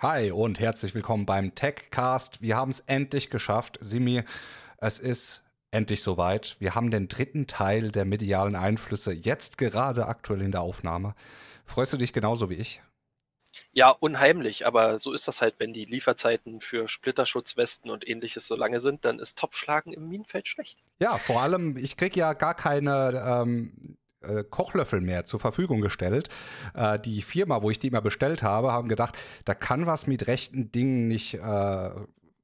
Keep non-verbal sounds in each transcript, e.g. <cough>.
Hi und herzlich willkommen beim TechCast. Wir haben es endlich geschafft. Simi, es ist endlich soweit. Wir haben den dritten Teil der medialen Einflüsse jetzt gerade aktuell in der Aufnahme. Freust du dich genauso wie ich? Ja, unheimlich, aber so ist das halt, wenn die Lieferzeiten für Splitterschutzwesten und ähnliches so lange sind, dann ist Topfschlagen im Minenfeld schlecht. Ja, vor allem, ich kriege ja gar keine ähm, äh, Kochlöffel mehr zur Verfügung gestellt. Äh, die Firma, wo ich die immer bestellt habe, haben gedacht, da kann was mit rechten Dingen nicht äh,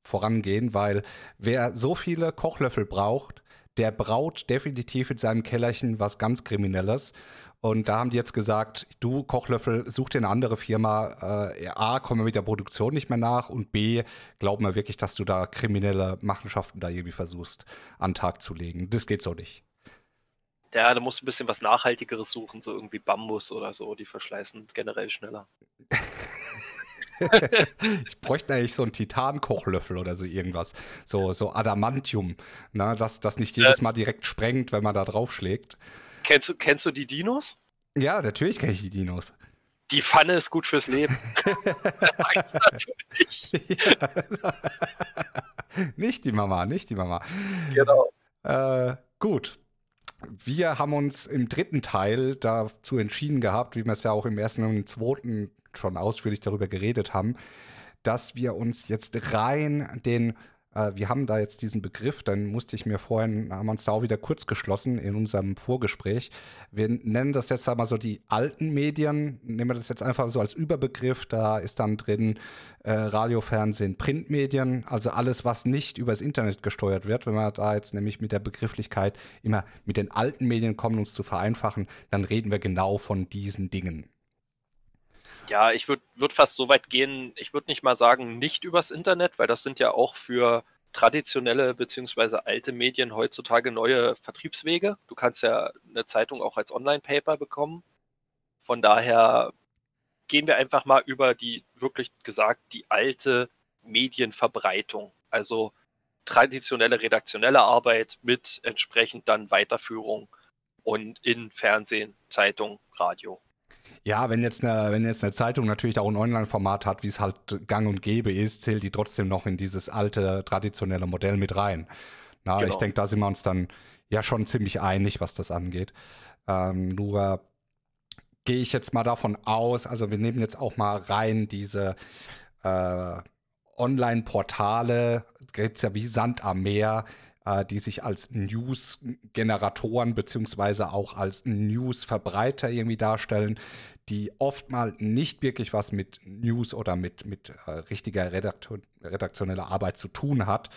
vorangehen, weil wer so viele Kochlöffel braucht, der braut definitiv in seinem Kellerchen was ganz Kriminelles. Und da haben die jetzt gesagt, du Kochlöffel, such dir eine andere Firma. Äh, A, kommen wir mit der Produktion nicht mehr nach und B, glauben wir wirklich, dass du da kriminelle Machenschaften da irgendwie versuchst, an den Tag zu legen. Das geht so nicht. Ja, da musst du ein bisschen was Nachhaltigeres suchen, so irgendwie Bambus oder so, die verschleißen generell schneller. <laughs> ich bräuchte eigentlich so einen Titan-Kochlöffel oder so irgendwas. So, so Adamantium, ne? dass das nicht jedes Mal direkt sprengt, wenn man da draufschlägt. Kennst du, kennst du die Dinos? Ja, natürlich kenne ich die Dinos. Die Pfanne ist gut fürs Leben. <laughs> <laughs> nicht die Mama, nicht die Mama. Genau. Äh, gut, wir haben uns im dritten Teil dazu entschieden gehabt, wie wir es ja auch im ersten und zweiten schon ausführlich darüber geredet haben, dass wir uns jetzt rein den äh, wir haben da jetzt diesen Begriff, dann musste ich mir vorhin, haben wir uns da auch wieder kurz geschlossen in unserem Vorgespräch. Wir nennen das jetzt einmal so die alten Medien, nehmen wir das jetzt einfach so als Überbegriff, da ist dann drin äh, Radio, Fernsehen, Printmedien, also alles, was nicht übers Internet gesteuert wird. Wenn wir da jetzt nämlich mit der Begrifflichkeit immer mit den alten Medien kommen, uns zu vereinfachen, dann reden wir genau von diesen Dingen. Ja, ich würde würd fast so weit gehen, ich würde nicht mal sagen, nicht übers Internet, weil das sind ja auch für traditionelle bzw. alte Medien heutzutage neue Vertriebswege. Du kannst ja eine Zeitung auch als Online-Paper bekommen. Von daher gehen wir einfach mal über die, wirklich gesagt, die alte Medienverbreitung. Also traditionelle redaktionelle Arbeit mit entsprechend dann Weiterführung und in Fernsehen, Zeitung, Radio. Ja, wenn jetzt eine, wenn jetzt eine Zeitung natürlich auch ein Online-Format hat, wie es halt gang und gäbe ist, zählt die trotzdem noch in dieses alte, traditionelle Modell mit rein. Na, genau. ich denke, da sind wir uns dann ja schon ziemlich einig, was das angeht. Ähm, nur gehe ich jetzt mal davon aus, also wir nehmen jetzt auch mal rein diese äh, Online-Portale, gibt es ja wie Sand am Meer, äh, die sich als News-Generatoren beziehungsweise auch als News-Verbreiter irgendwie darstellen, die oftmals nicht wirklich was mit News oder mit, mit äh, richtiger Redaktion, redaktioneller Arbeit zu tun hat,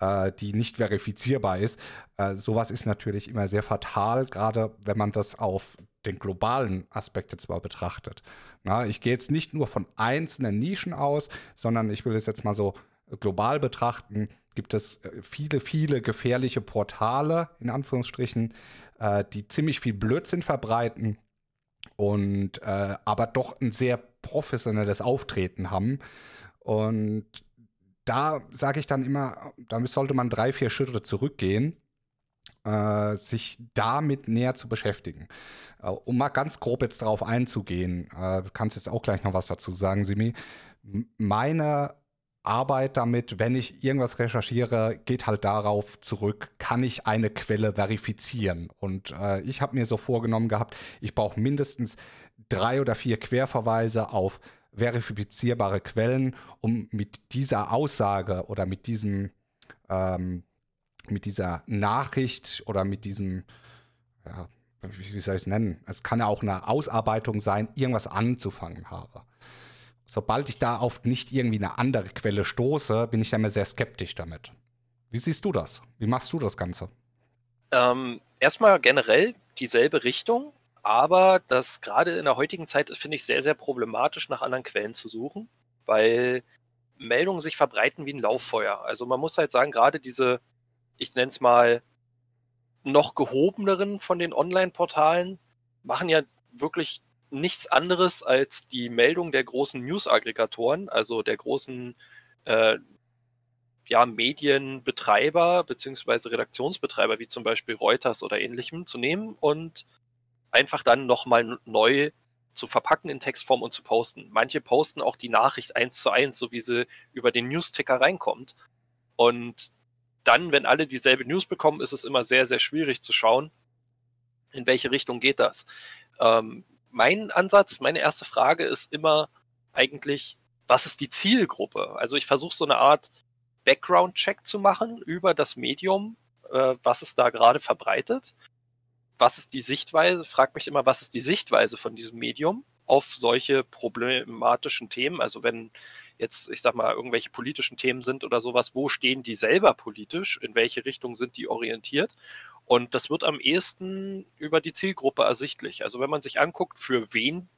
äh, die nicht verifizierbar ist. Äh, sowas ist natürlich immer sehr fatal, gerade wenn man das auf den globalen Aspekt jetzt mal betrachtet. Na, ich gehe jetzt nicht nur von einzelnen Nischen aus, sondern ich will es jetzt mal so global betrachten, gibt es äh, viele, viele gefährliche Portale, in Anführungsstrichen, äh, die ziemlich viel Blödsinn verbreiten und äh, aber doch ein sehr professionelles Auftreten haben. Und da sage ich dann immer, da sollte man drei, vier Schritte zurückgehen, äh, sich damit näher zu beschäftigen. Äh, um mal ganz grob jetzt darauf einzugehen, äh, kannst jetzt auch gleich noch was dazu sagen, Simi. Meine Arbeit damit, wenn ich irgendwas recherchiere, geht halt darauf zurück, kann ich eine Quelle verifizieren. Und äh, ich habe mir so vorgenommen gehabt, ich brauche mindestens drei oder vier Querverweise auf verifizierbare Quellen, um mit dieser Aussage oder mit diesem, ähm, mit dieser Nachricht oder mit diesem, ja, wie soll ich es nennen? Es kann ja auch eine Ausarbeitung sein, irgendwas anzufangen habe sobald ich da auf nicht irgendwie eine andere Quelle stoße, bin ich ja immer sehr skeptisch damit. Wie siehst du das? Wie machst du das Ganze? Ähm, erstmal generell dieselbe Richtung, aber das gerade in der heutigen Zeit finde ich sehr, sehr problematisch, nach anderen Quellen zu suchen, weil Meldungen sich verbreiten wie ein Lauffeuer. Also man muss halt sagen, gerade diese, ich nenne es mal, noch gehobeneren von den Online-Portalen machen ja wirklich nichts anderes als die Meldung der großen News-Aggregatoren, also der großen äh, ja, Medienbetreiber beziehungsweise Redaktionsbetreiber, wie zum Beispiel Reuters oder ähnlichem, zu nehmen und einfach dann nochmal neu zu verpacken in Textform und zu posten. Manche posten auch die Nachricht eins zu eins, so wie sie über den News-Ticker reinkommt. Und dann, wenn alle dieselbe News bekommen, ist es immer sehr, sehr schwierig zu schauen, in welche Richtung geht das. Ähm, mein Ansatz, meine erste Frage ist immer eigentlich, was ist die Zielgruppe? Also ich versuche so eine Art Background-Check zu machen über das Medium, äh, was es da gerade verbreitet. Was ist die Sichtweise? Frag mich immer, was ist die Sichtweise von diesem Medium auf solche problematischen Themen? Also wenn jetzt, ich sag mal, irgendwelche politischen Themen sind oder sowas, wo stehen die selber politisch? In welche Richtung sind die orientiert? Und das wird am ehesten über die Zielgruppe ersichtlich. Also wenn man sich anguckt, für wen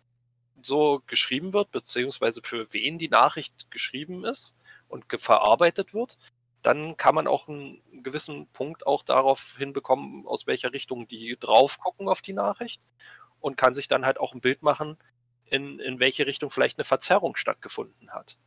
so geschrieben wird, beziehungsweise für wen die Nachricht geschrieben ist und verarbeitet wird, dann kann man auch einen gewissen Punkt auch darauf hinbekommen, aus welcher Richtung die drauf gucken auf die Nachricht und kann sich dann halt auch ein Bild machen, in, in welche Richtung vielleicht eine Verzerrung stattgefunden hat.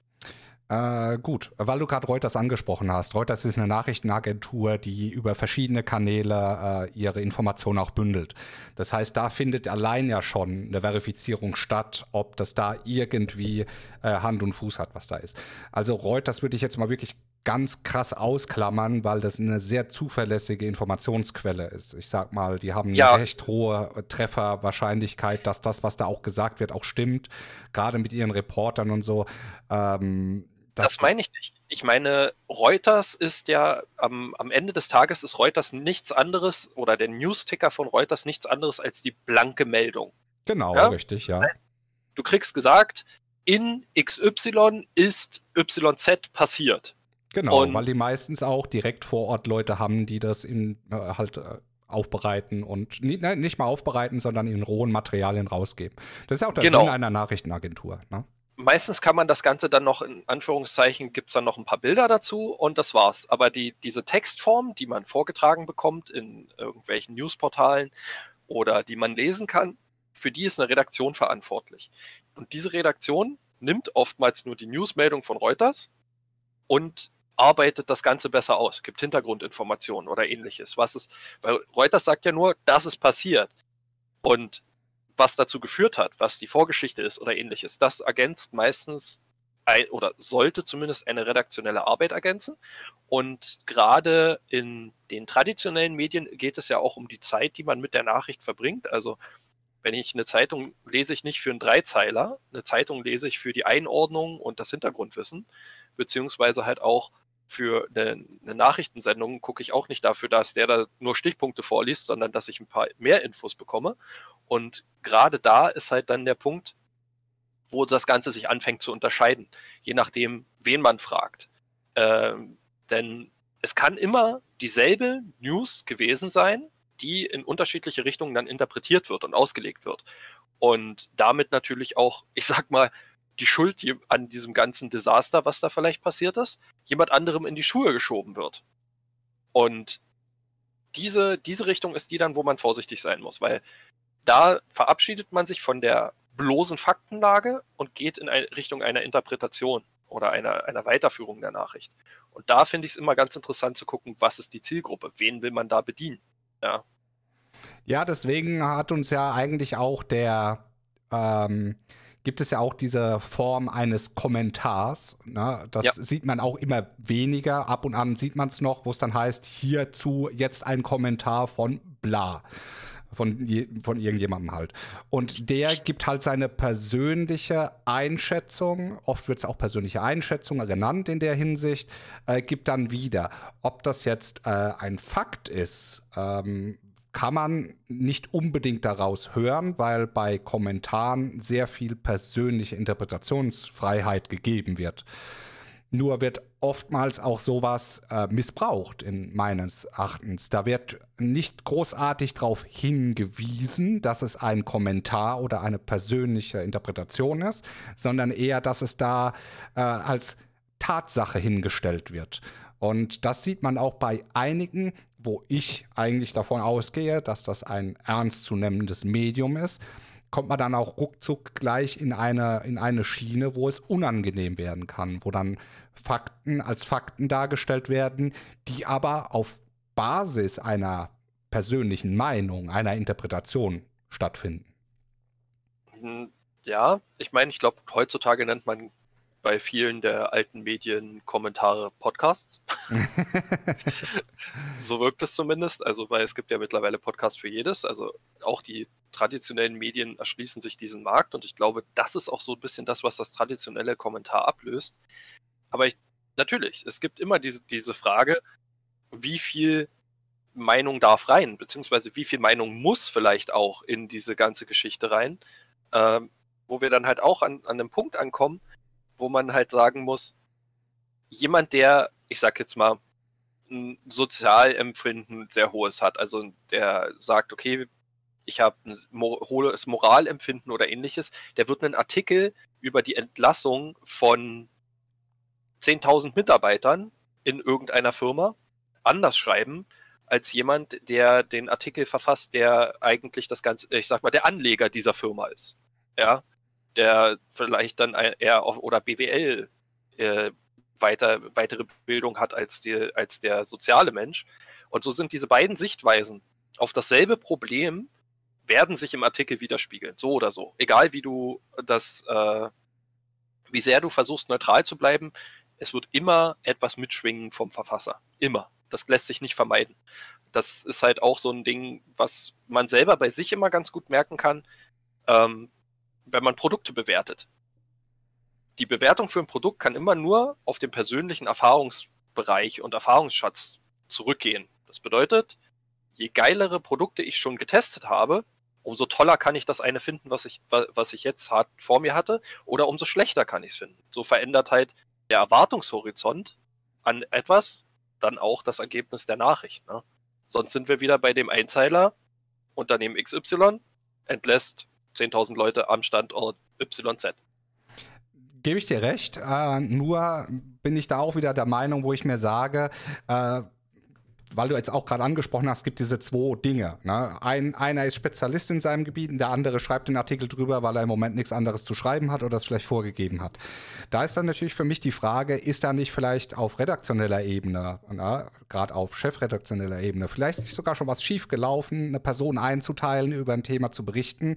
Äh, gut, weil du gerade Reuters angesprochen hast. Reuters ist eine Nachrichtenagentur, die über verschiedene Kanäle äh, ihre Informationen auch bündelt. Das heißt, da findet allein ja schon eine Verifizierung statt, ob das da irgendwie äh, Hand und Fuß hat, was da ist. Also Reuters würde ich jetzt mal wirklich ganz krass ausklammern, weil das eine sehr zuverlässige Informationsquelle ist. Ich sag mal, die haben ja. eine recht hohe Trefferwahrscheinlichkeit, dass das, was da auch gesagt wird, auch stimmt. Gerade mit ihren Reportern und so. Ähm, das, das meine ich nicht. Ich meine, Reuters ist ja am, am Ende des Tages ist Reuters nichts anderes oder der News-Ticker von Reuters nichts anderes als die blanke Meldung. Genau, ja? richtig, ja. Das heißt, du kriegst gesagt, in XY ist YZ passiert. Genau, und weil die meistens auch direkt vor Ort Leute haben, die das in, äh, halt äh, aufbereiten und ne, nicht mal aufbereiten, sondern in rohen Materialien rausgeben. Das ist auch der genau. Sinn einer Nachrichtenagentur. Ne? Meistens kann man das Ganze dann noch in Anführungszeichen, gibt es dann noch ein paar Bilder dazu und das war's. Aber die, diese Textform, die man vorgetragen bekommt in irgendwelchen Newsportalen oder die man lesen kann, für die ist eine Redaktion verantwortlich. Und diese Redaktion nimmt oftmals nur die Newsmeldung von Reuters und arbeitet das Ganze besser aus, gibt Hintergrundinformationen oder ähnliches. Was ist, weil Reuters sagt ja nur, das ist passiert. Und was dazu geführt hat, was die Vorgeschichte ist oder ähnliches, das ergänzt meistens ein, oder sollte zumindest eine redaktionelle Arbeit ergänzen. Und gerade in den traditionellen Medien geht es ja auch um die Zeit, die man mit der Nachricht verbringt. Also wenn ich eine Zeitung lese ich nicht für einen Dreizeiler, eine Zeitung lese ich für die Einordnung und das Hintergrundwissen, beziehungsweise halt auch für eine, eine, Nachrichtensendung gucke ich auch nicht dafür, dass der da nur Stichpunkte vorliest, sondern dass ich ein paar mehr Infos bekomme. Und gerade da ist halt dann der Punkt, wo das Ganze sich anfängt zu unterscheiden, je nachdem, wen man fragt. Ähm, denn es kann immer dieselbe News gewesen sein, die in unterschiedliche Richtungen dann interpretiert wird und ausgelegt wird. Und damit natürlich auch, <laughs> ich sag mal, die Schuld an diesem ganzen Desaster, was da vielleicht passiert ist, jemand anderem in die Schuhe geschoben wird. Und diese, diese Richtung ist die dann, wo man vorsichtig sein muss, weil da verabschiedet man sich von der bloßen Faktenlage und geht in eine Richtung einer Interpretation oder einer, einer Weiterführung der Nachricht. Und da finde ich es immer ganz interessant zu gucken, was ist die Zielgruppe, wen will man da bedienen. Ja, ja deswegen hat uns ja eigentlich auch der ähm, gibt es ja auch diese Form eines Kommentars. Ne? Das ja. sieht man auch immer weniger. Ab und an sieht man es noch, wo es dann heißt, hierzu jetzt ein Kommentar von bla. Von, von irgendjemandem halt. Und der gibt halt seine persönliche Einschätzung, oft wird es auch persönliche Einschätzung genannt in der Hinsicht, äh, gibt dann wieder. Ob das jetzt äh, ein Fakt ist, ähm, kann man nicht unbedingt daraus hören, weil bei Kommentaren sehr viel persönliche Interpretationsfreiheit gegeben wird. Nur wird oftmals auch sowas äh, missbraucht, in meines Erachtens. Da wird nicht großartig darauf hingewiesen, dass es ein Kommentar oder eine persönliche Interpretation ist, sondern eher, dass es da äh, als Tatsache hingestellt wird. Und das sieht man auch bei einigen, wo ich eigentlich davon ausgehe, dass das ein ernstzunehmendes Medium ist, kommt man dann auch ruckzuck gleich in eine, in eine Schiene, wo es unangenehm werden kann, wo dann Fakten als Fakten dargestellt werden, die aber auf Basis einer persönlichen Meinung, einer Interpretation stattfinden. Hm, Ja, ich meine, ich glaube, heutzutage nennt man bei vielen der alten Medien Kommentare Podcasts. <laughs> so wirkt es zumindest. Also, weil es gibt ja mittlerweile Podcasts für jedes. Also auch die traditionellen Medien erschließen sich diesen Markt und ich glaube, das ist auch so ein bisschen das, was das traditionelle Kommentar ablöst. Aber ich, natürlich, es gibt immer diese, diese Frage, wie viel Meinung darf rein, beziehungsweise wie viel Meinung muss vielleicht auch in diese ganze Geschichte rein, ähm, wo wir dann halt auch an, an einem Punkt ankommen, wo man halt sagen muss, jemand, der, ich sag jetzt mal, ein Sozialempfinden sehr hohes hat, also der sagt, okay, ich habe ein hohes Moralempfinden oder ähnliches, der wird einen Artikel über die Entlassung von 10.000 Mitarbeitern in irgendeiner Firma anders schreiben, als jemand, der den Artikel verfasst, der eigentlich das Ganze, ich sag mal, der Anleger dieser Firma ist. Ja, der vielleicht dann eher auf, oder BWL äh, weiter, weitere Bildung hat als, die, als der soziale Mensch. Und so sind diese beiden Sichtweisen auf dasselbe Problem werden sich im Artikel widerspiegeln, so oder so. Egal wie du das, äh, wie sehr du versuchst neutral zu bleiben, es wird immer etwas mitschwingen vom Verfasser. Immer. Das lässt sich nicht vermeiden. Das ist halt auch so ein Ding, was man selber bei sich immer ganz gut merken kann. Ähm, wenn man Produkte bewertet. Die Bewertung für ein Produkt kann immer nur auf den persönlichen Erfahrungsbereich und Erfahrungsschatz zurückgehen. Das bedeutet, je geilere Produkte ich schon getestet habe, umso toller kann ich das eine finden, was ich, was ich jetzt hart vor mir hatte, oder umso schlechter kann ich es finden. So verändert halt der Erwartungshorizont an etwas dann auch das Ergebnis der Nachricht. Ne? Sonst sind wir wieder bei dem Einzeiler, Unternehmen XY entlässt 10.000 Leute am Standort YZ. Gebe ich dir recht, äh, nur bin ich da auch wieder der Meinung, wo ich mir sage, äh, weil du jetzt auch gerade angesprochen hast, gibt diese zwei Dinge. Ne? Ein, einer ist Spezialist in seinem Gebiet und der andere schreibt den Artikel drüber, weil er im Moment nichts anderes zu schreiben hat oder es vielleicht vorgegeben hat. Da ist dann natürlich für mich die Frage, ist da nicht vielleicht auf redaktioneller Ebene, ne? Gerade auf chefredaktioneller Ebene, vielleicht nicht sogar schon was schiefgelaufen, eine Person einzuteilen, über ein Thema zu berichten,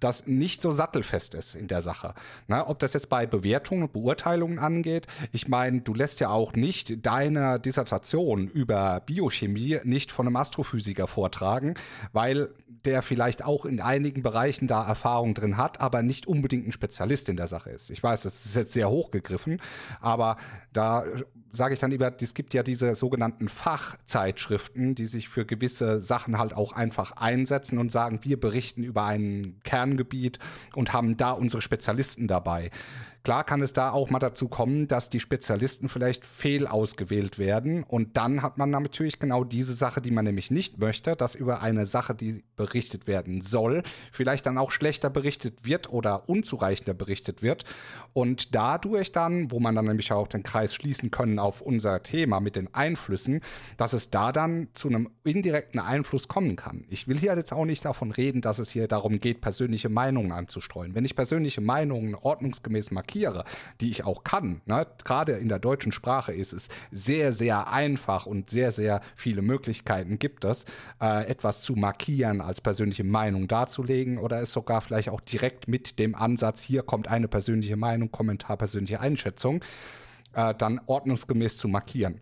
das nicht so sattelfest ist in der Sache. Ne? Ob das jetzt bei Bewertungen und Beurteilungen angeht, ich meine, du lässt ja auch nicht deine Dissertation über Biochemie Chemie nicht von einem Astrophysiker vortragen, weil der vielleicht auch in einigen Bereichen da Erfahrung drin hat, aber nicht unbedingt ein Spezialist in der Sache ist. Ich weiß, das ist jetzt sehr hochgegriffen, aber da sage ich dann lieber, es gibt ja diese sogenannten Fachzeitschriften, die sich für gewisse Sachen halt auch einfach einsetzen und sagen, wir berichten über ein Kerngebiet und haben da unsere Spezialisten dabei. Klar kann es da auch mal dazu kommen, dass die Spezialisten vielleicht fehl ausgewählt werden. Und dann hat man natürlich genau diese Sache, die man nämlich nicht möchte, dass über eine Sache, die berichtet werden soll, vielleicht dann auch schlechter berichtet wird oder unzureichender berichtet wird. Und dadurch dann, wo man dann nämlich auch den Kreis schließen können auf unser Thema mit den Einflüssen, dass es da dann zu einem indirekten Einfluss kommen kann. Ich will hier jetzt auch nicht davon reden, dass es hier darum geht, persönliche Meinungen anzustreuen. Wenn ich persönliche Meinungen ordnungsgemäß markiere, markiere, die ich auch kann. Ne? Gerade in der deutschen Sprache ist es sehr, sehr einfach und sehr, sehr viele Möglichkeiten gibt es, äh, etwas zu markieren, als persönliche Meinung darzulegen oder es sogar vielleicht auch direkt mit dem Ansatz, hier kommt eine persönliche Meinung, Kommentar, persönliche Einschätzung, äh, dann ordnungsgemäß zu markieren.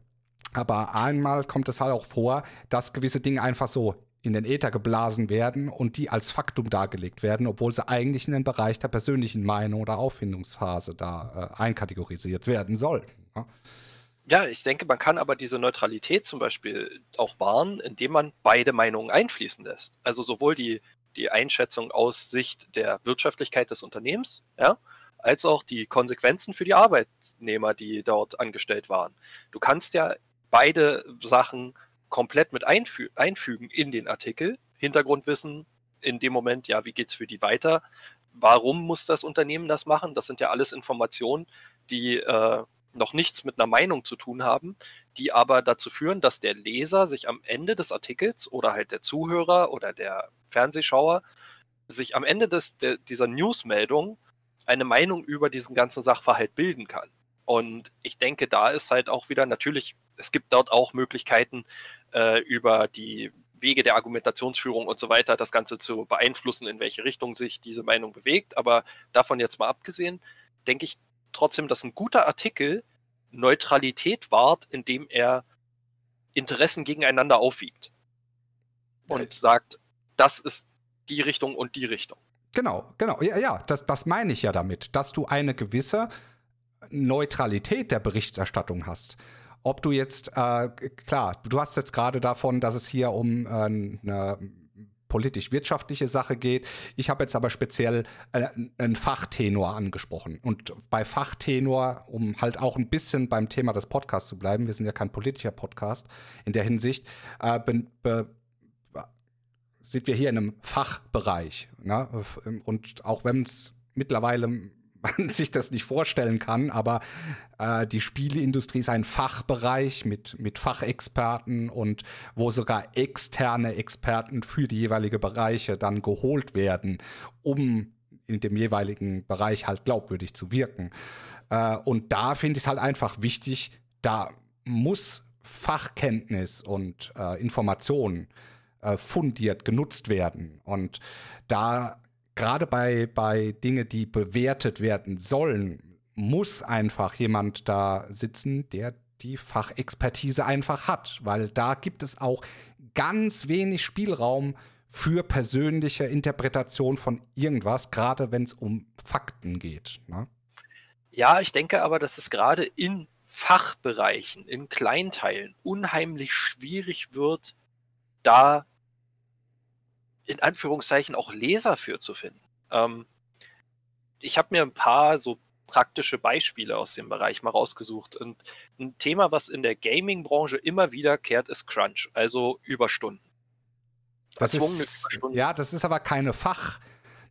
Aber einmal kommt es halt auch vor, dass gewisse Dinge einfach so in den Äther geblasen werden und die als Faktum dargelegt werden, obwohl sie eigentlich in den Bereich der persönlichen Meinung oder Auffindungsphase da äh, einkategorisiert werden sollten. Ja? ja, ich denke, man kann aber diese Neutralität zum Beispiel auch wahren, indem man beide Meinungen einfließen lässt. Also sowohl die, die Einschätzung aus Sicht der Wirtschaftlichkeit des Unternehmens, ja, als auch die Konsequenzen für die Arbeitnehmer, die dort angestellt waren. Du kannst ja beide Sachen komplett mit einfü einfügen in den Artikel. Hintergrundwissen in dem Moment, ja, wie geht es für die weiter? Warum muss das Unternehmen das machen? Das sind ja alles Informationen, die äh, noch nichts mit einer Meinung zu tun haben, die aber dazu führen, dass der Leser sich am Ende des Artikels oder halt der Zuhörer oder der Fernsehschauer sich am Ende des, der, dieser Newsmeldung eine Meinung über diesen ganzen Sachverhalt bilden kann. Und ich denke, da ist halt auch wieder natürlich, es gibt dort auch Möglichkeiten, äh, über die Wege der Argumentationsführung und so weiter, das Ganze zu beeinflussen, in welche Richtung sich diese Meinung bewegt. Aber davon jetzt mal abgesehen, denke ich trotzdem, dass ein guter Artikel Neutralität wahrt, indem er Interessen gegeneinander aufwiegt und sagt, das ist die Richtung und die Richtung. Genau, genau. Ja, ja, das, das meine ich ja damit, dass du eine gewisse Neutralität der Berichterstattung hast. Ob du jetzt, äh, klar, du hast jetzt gerade davon, dass es hier um äh, eine politisch-wirtschaftliche Sache geht. Ich habe jetzt aber speziell äh, einen Fachtenor angesprochen. Und bei Fachtenor, um halt auch ein bisschen beim Thema des Podcasts zu bleiben, wir sind ja kein politischer Podcast in der Hinsicht, äh, be, be, sind wir hier in einem Fachbereich. Ne? Und auch wenn es mittlerweile man sich das nicht vorstellen kann, aber äh, die Spieleindustrie ist ein Fachbereich mit, mit Fachexperten und wo sogar externe Experten für die jeweiligen Bereiche dann geholt werden, um in dem jeweiligen Bereich halt glaubwürdig zu wirken. Äh, und da finde ich es halt einfach wichtig, da muss Fachkenntnis und äh, Information äh, fundiert genutzt werden. Und da gerade bei, bei Dingen, die bewertet werden sollen, muss einfach jemand da sitzen, der die Fachexpertise einfach hat, weil da gibt es auch ganz wenig Spielraum für persönliche Interpretation von irgendwas, gerade wenn es um Fakten geht. Ne? Ja, ich denke aber, dass es gerade in Fachbereichen, in Kleinteilen unheimlich schwierig wird, da in Anführungszeichen auch Leser für zu finden. Ähm, ich habe mir ein paar so praktische Beispiele aus dem Bereich mal rausgesucht. Und ein Thema, was in der Gaming-Branche immer wiederkehrt, ist Crunch, also Überstunden. Das ist, ja, das ist aber keine Fach.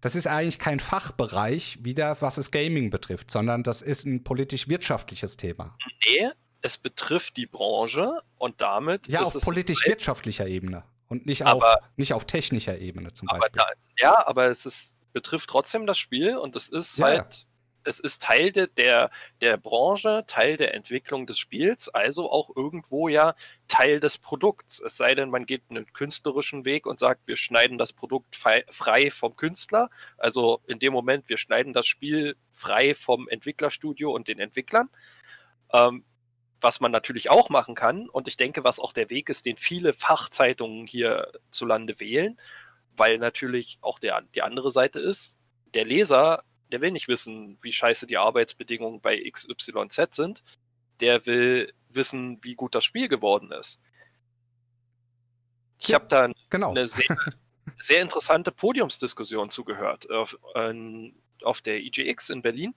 Das ist eigentlich kein Fachbereich, wieder was es Gaming betrifft, sondern das ist ein politisch-wirtschaftliches Thema. Nee, es betrifft die Branche und damit ja, auf politisch-wirtschaftlicher Ebene. Und nicht, aber, auf, nicht auf technischer Ebene zum Beispiel. Da, ja, aber es ist, betrifft trotzdem das Spiel und es ist ja, halt, es ist Teil de, der, der Branche, Teil der Entwicklung des Spiels, also auch irgendwo ja Teil des Produkts. Es sei denn, man geht einen künstlerischen Weg und sagt, wir schneiden das Produkt frei vom Künstler. Also in dem Moment, wir schneiden das Spiel frei vom Entwicklerstudio und den Entwicklern. Ähm, was man natürlich auch machen kann, und ich denke, was auch der Weg ist, den viele Fachzeitungen hierzulande wählen, weil natürlich auch der, die andere Seite ist, der Leser, der will nicht wissen, wie scheiße die Arbeitsbedingungen bei XYZ sind, der will wissen, wie gut das Spiel geworden ist. Ich ja, habe da genau. eine sehr, <laughs> sehr interessante Podiumsdiskussion zugehört auf, auf der IGX in Berlin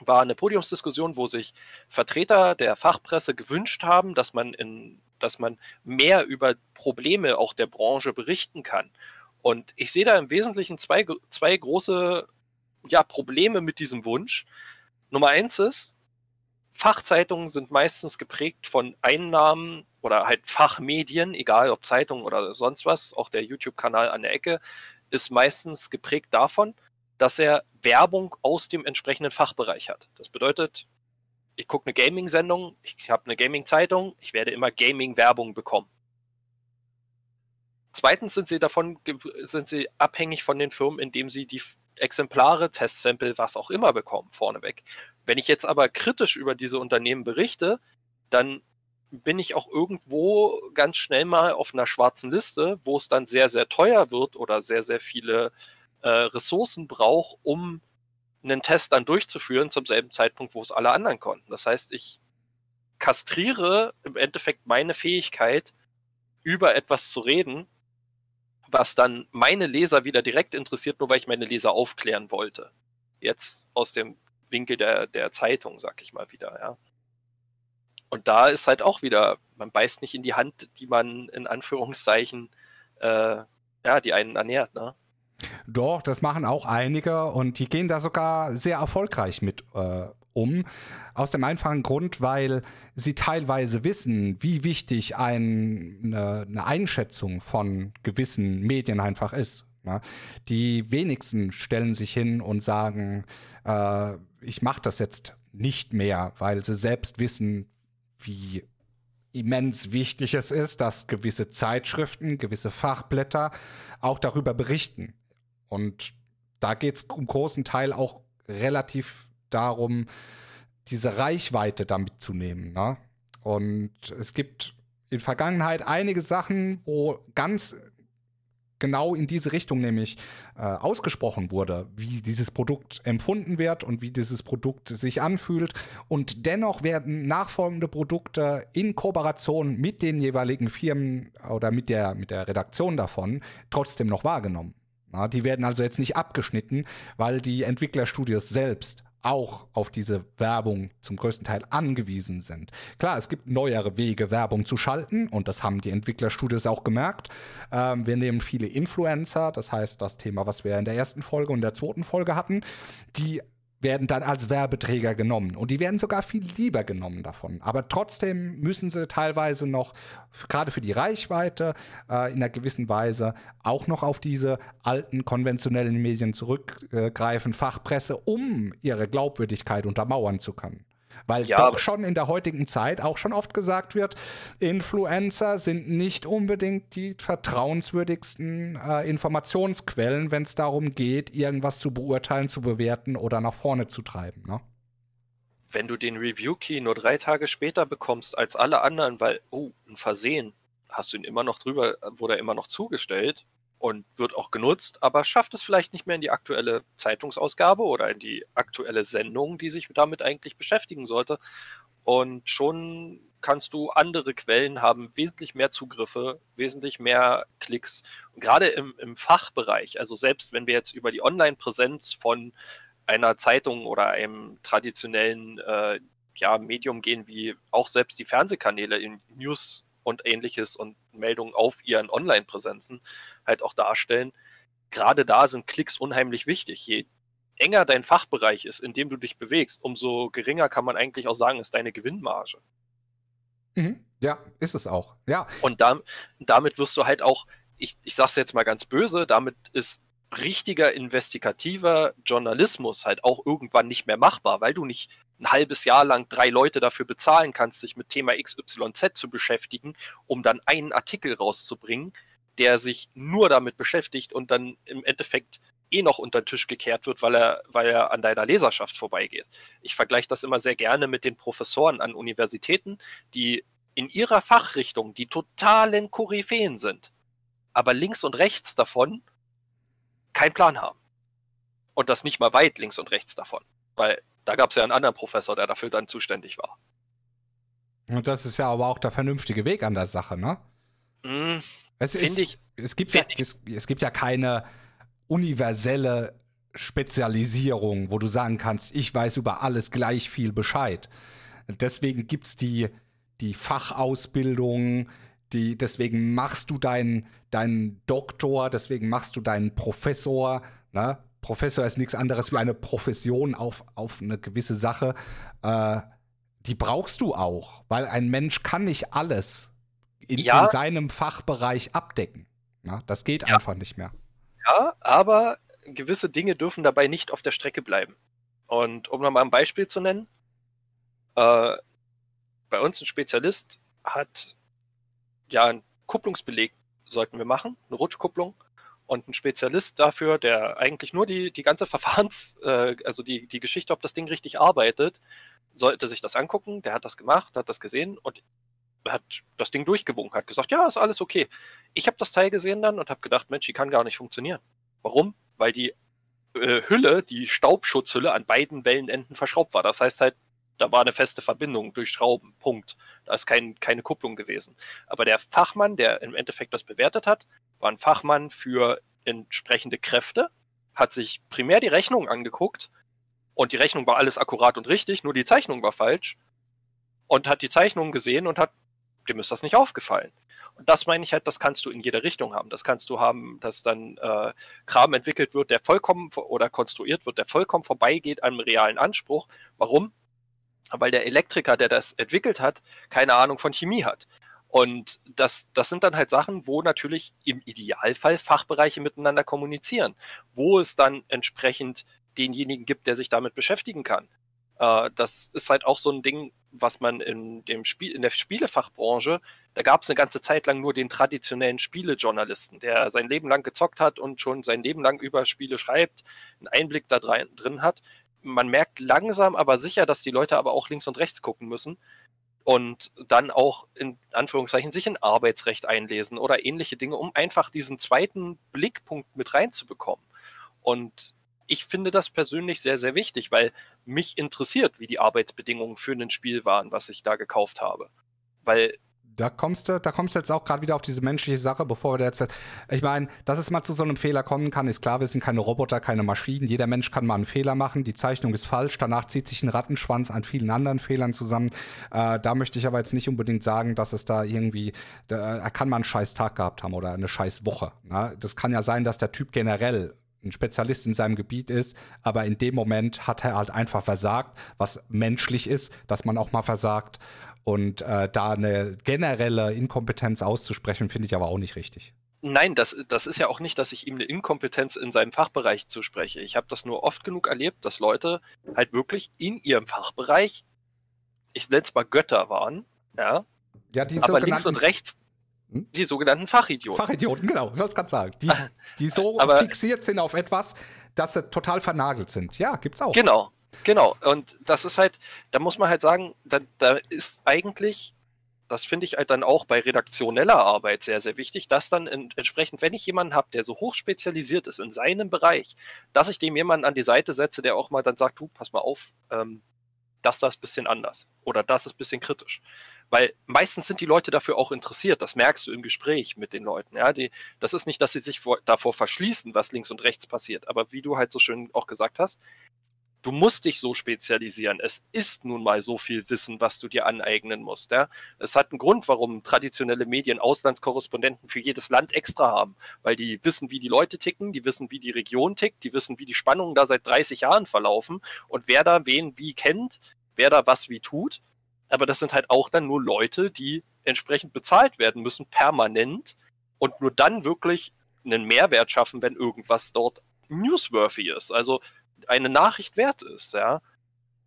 war eine Podiumsdiskussion, wo sich Vertreter der Fachpresse gewünscht haben, dass man in, dass man mehr über Probleme auch der Branche berichten kann. Und ich sehe da im Wesentlichen zwei, zwei große ja, Probleme mit diesem Wunsch. Nummer eins ist, Fachzeitungen sind meistens geprägt von Einnahmen oder halt Fachmedien, egal ob Zeitungen oder sonst was. Auch der YouTube-Kanal an der Ecke ist meistens geprägt davon, dass er Werbung aus dem entsprechenden Fachbereich hat. Das bedeutet, ich gucke eine Gaming-Sendung, ich habe eine Gaming-Zeitung, ich werde immer Gaming-Werbung bekommen. Zweitens sind sie davon sind sie abhängig von den Firmen, indem sie die Exemplare, Testsample, was auch immer bekommen, vorneweg. Wenn ich jetzt aber kritisch über diese Unternehmen berichte, dann bin ich auch irgendwo ganz schnell mal auf einer schwarzen Liste, wo es dann sehr, sehr teuer wird oder sehr, sehr viele äh, Ressourcen braucht, um einen Test dann durchzuführen zum selben Zeitpunkt, wo es alle anderen konnten. Das heißt, ich kastriere im Endeffekt meine Fähigkeit, über etwas zu reden, was dann meine Leser wieder direkt interessiert, nur weil ich meine Leser aufklären wollte. Jetzt aus dem Winkel der, der Zeitung, sag ich mal wieder, ja. Und da ist halt auch wieder, man beißt nicht in die Hand, die man in Anführungszeichen, äh, ja, die einen ernährt, ne? Doch, das machen auch einige und die gehen da sogar sehr erfolgreich mit äh, um. Aus dem einfachen Grund, weil sie teilweise wissen, wie wichtig ein, eine, eine, Einschätzung von gewissen Medien einfach ist. Ne? Die wenigsten stellen sich hin und sagen, äh, ich mache das jetzt nicht mehr, weil sie selbst wissen, wie immens wichtig es ist, dass gewisse Zeitschriften, gewisse Fachblätter auch darüber berichten. Und da geht es im großen Teil auch relativ darum, diese Reichweite damit zu nehmen. Ne? Und es gibt in Vergangenheit einige Sachen, wo ganz genau in diese Richtung nämlich äh, ausgesprochen wurde, wie dieses Produkt empfunden wird und wie dieses Produkt sich anfühlt. Und dennoch werden nachfolgende Produkte in Kooperation mit den jeweiligen Firmen oder mit der, mit der Redaktion davon trotzdem noch wahrgenommen. Ja, die werden also jetzt nicht abgeschnitten, weil die Entwicklerstudios selbst auch auf diese Werbung zum größten Teil angewiesen sind. Klar, es gibt neuere Wege, Werbung zu schalten und das haben die Entwicklerstudios auch gemerkt. Ähm, wir nehmen viele Influencer, das heißt das Thema, was wir in der ersten Folge und der zweiten Folge hatten, die werden dann als Werbeträger genommen. Und die werden sogar viel lieber genommen davon. Aber trotzdem müssen sie teilweise noch, gerade für die Reichweite, äh, in einer gewissen Weise auch noch auf diese alten konventionellen Medien zurückgreifen, Fachpresse, um ihre Glaubwürdigkeit untermauern zu können. Weil ja, doch schon in der heutigen Zeit auch schon oft gesagt wird, Influencer sind nicht unbedingt die vertrauenswürdigsten äh, Informationsquellen, wenn es darum geht, irgendwas zu beurteilen, zu bewerten oder nach vorne zu treiben. Ne? Wenn du den Review-Key nur drei Tage später bekommst als alle anderen, weil, oh, ein Versehen, hast du ihn immer noch drüber, wurde er immer noch zugestellt, und wird auch genutzt, aber schafft es vielleicht nicht mehr in die aktuelle Zeitungsausgabe oder in die aktuelle Sendung, die sich damit eigentlich beschäftigen sollte. Und schon kannst du andere Quellen haben, wesentlich mehr Zugriffe, wesentlich mehr Klicks. Und gerade im, im Fachbereich, also selbst wenn wir jetzt über die Online-Präsenz von einer Zeitung oder einem traditionellen äh, ja, Medium gehen, wie auch selbst die Fernsehkanäle in News und ähnliches und Meldungen auf ihren Online-Präsenzen halt auch darstellen. Gerade da sind Klicks unheimlich wichtig. Je enger dein Fachbereich ist, in dem du dich bewegst, umso geringer kann man eigentlich auch sagen, ist deine Gewinnmarge. Mhm. Ja, ist es auch. Ja. Und da, damit wirst du halt auch, ich, ich sag's jetzt mal ganz böse, damit ist richtiger investigativer Journalismus halt auch irgendwann nicht mehr machbar, weil du nicht ein halbes Jahr lang drei Leute dafür bezahlen kannst, sich mit Thema XYZ zu beschäftigen, um dann einen Artikel rauszubringen, der sich nur damit beschäftigt und dann im Endeffekt eh noch unter den Tisch gekehrt wird, weil er, weil er an deiner Leserschaft vorbeigeht. Ich vergleiche das immer sehr gerne mit den Professoren an Universitäten, die in ihrer Fachrichtung die totalen Koryphäen sind, aber links und rechts davon keinen Plan haben. Und das nicht mal weit links und rechts davon. Weil da gab es ja einen anderen Professor, der dafür dann zuständig war. Und das ist ja aber auch der vernünftige Weg an der Sache, ne? Mm, es, ist, ich, es, gibt ja, es, es gibt ja keine universelle Spezialisierung, wo du sagen kannst, ich weiß über alles gleich viel Bescheid. Deswegen gibt es die, die Fachausbildung, die, deswegen machst du deinen, deinen Doktor, deswegen machst du deinen Professor. Ne? Professor ist nichts anderes wie eine Profession auf, auf eine gewisse Sache. Äh, die brauchst du auch, weil ein Mensch kann nicht alles in, ja. in seinem Fachbereich abdecken. Na, das geht ja. einfach nicht mehr. Ja, aber gewisse Dinge dürfen dabei nicht auf der Strecke bleiben. Und um nochmal ein Beispiel zu nennen, äh, bei uns ein Spezialist hat ja einen Kupplungsbeleg sollten wir machen, eine Rutschkupplung und ein Spezialist dafür, der eigentlich nur die, die ganze <laughs> Verfahrens, äh, also die, die Geschichte, ob das Ding richtig arbeitet, sollte sich das angucken. Der hat das gemacht, hat das gesehen und hat das Ding durchgewunken, hat gesagt, ja, ist alles okay. Ich habe das Teil gesehen dann und habe gedacht, Mensch, die kann gar nicht funktionieren. Warum? Weil die äh, Hülle, die Staubschutzhülle an beiden Wellenenden verschraubt war. Das heißt halt, da war eine feste Verbindung durch Schrauben, Punkt. Da ist kein, keine Kupplung gewesen. Aber der Fachmann, der im Endeffekt das bewertet hat, war ein Fachmann für entsprechende Kräfte, hat sich primär die Rechnung angeguckt und die Rechnung war alles akkurat und richtig, nur die Zeichnung war falsch und hat die Zeichnung gesehen und hat, dem ist das nicht aufgefallen. Und das meine ich halt, das kannst du in jeder Richtung haben. Das kannst du haben, dass dann äh, Kram entwickelt wird, der vollkommen oder konstruiert wird, der vollkommen vorbeigeht an einem realen Anspruch. Warum? Weil der Elektriker, der das entwickelt hat, keine Ahnung von Chemie hat. Und das, das sind dann halt Sachen, wo natürlich im Idealfall Fachbereiche miteinander kommunizieren, wo es dann entsprechend denjenigen gibt, der sich damit beschäftigen kann. Äh, das ist halt auch so ein Ding, was man in dem Spiel, in der Spielefachbranche, da gab es eine ganze Zeit lang nur den traditionellen Spielejournalisten, der sein Leben lang gezockt hat und schon sein Leben lang über Spiele schreibt, einen Einblick da drin hat. Man merkt langsam aber sicher, dass die Leute aber auch links und rechts gucken müssen und dann auch in Anführungszeichen sich in Arbeitsrecht einlesen oder ähnliche Dinge, um einfach diesen zweiten Blickpunkt mit reinzubekommen. Und ich finde das persönlich sehr, sehr wichtig, weil mich interessiert, wie die Arbeitsbedingungen für ein Spiel waren, was ich da gekauft habe. Weil da kommst du, da kommst du jetzt auch gerade wieder auf diese menschliche Sache, bevor wir jetzt, ich meine, dass es mal zu so einem Fehler kommen kann, ist klar, wir sind keine Roboter, keine Maschinen. Jeder Mensch kann mal einen Fehler machen, die Zeichnung ist falsch, danach zieht sich ein Rattenschwanz an vielen anderen Fehlern zusammen. Äh, da möchte ich aber jetzt nicht unbedingt sagen, dass es da irgendwie, da, kann mal einen scheiß Tag gehabt haben oder eine scheiß Woche. Ne? Das kann ja sein, dass der Typ generell ein Spezialist in seinem Gebiet ist, aber in dem Moment hat er halt einfach versagt, was menschlich ist, dass man auch mal versagt. Und äh, da eine generelle Inkompetenz auszusprechen, finde ich aber auch nicht richtig. Nein, das, das ist ja auch nicht, dass ich ihm eine Inkompetenz in seinem Fachbereich zuspreche. Ich habe das nur oft genug erlebt, dass Leute halt wirklich in ihrem Fachbereich, ich nenne es mal Götter waren, ja, ja die aber links und rechts hm? Die sogenannten Fachidioten. Fachidioten, genau, ich wollte es gerade sagen. Die, <laughs> die so Aber, fixiert sind auf etwas, dass sie total vernagelt sind. Ja, gibt's auch. Genau, genau. Und das ist halt, da muss man halt sagen, da, da ist eigentlich, das finde ich halt dann auch bei redaktioneller Arbeit sehr, sehr wichtig, dass dann entsprechend, wenn ich jemanden habe, der so hoch spezialisiert ist in seinem Bereich, dass ich dem jemanden an die Seite setze, der auch mal dann sagt, du, pass mal auf, ähm, das, das ist ein bisschen anders oder das ist ein bisschen kritisch. Weil meistens sind die Leute dafür auch interessiert. Das merkst du im Gespräch mit den Leuten. Ja, die, das ist nicht, dass sie sich vor, davor verschließen, was links und rechts passiert. Aber wie du halt so schön auch gesagt hast, du musst dich so spezialisieren. Es ist nun mal so viel Wissen, was du dir aneignen musst. Ja? Es hat einen Grund, warum traditionelle Medien Auslandskorrespondenten für jedes Land extra haben, weil die wissen, wie die Leute ticken, die wissen, wie die Region tickt, die wissen, wie die Spannungen da seit 30 Jahren verlaufen und wer da wen wie kennt, wer da was wie tut aber das sind halt auch dann nur Leute, die entsprechend bezahlt werden müssen, permanent und nur dann wirklich einen Mehrwert schaffen, wenn irgendwas dort newsworthy ist, also eine Nachricht wert ist, ja.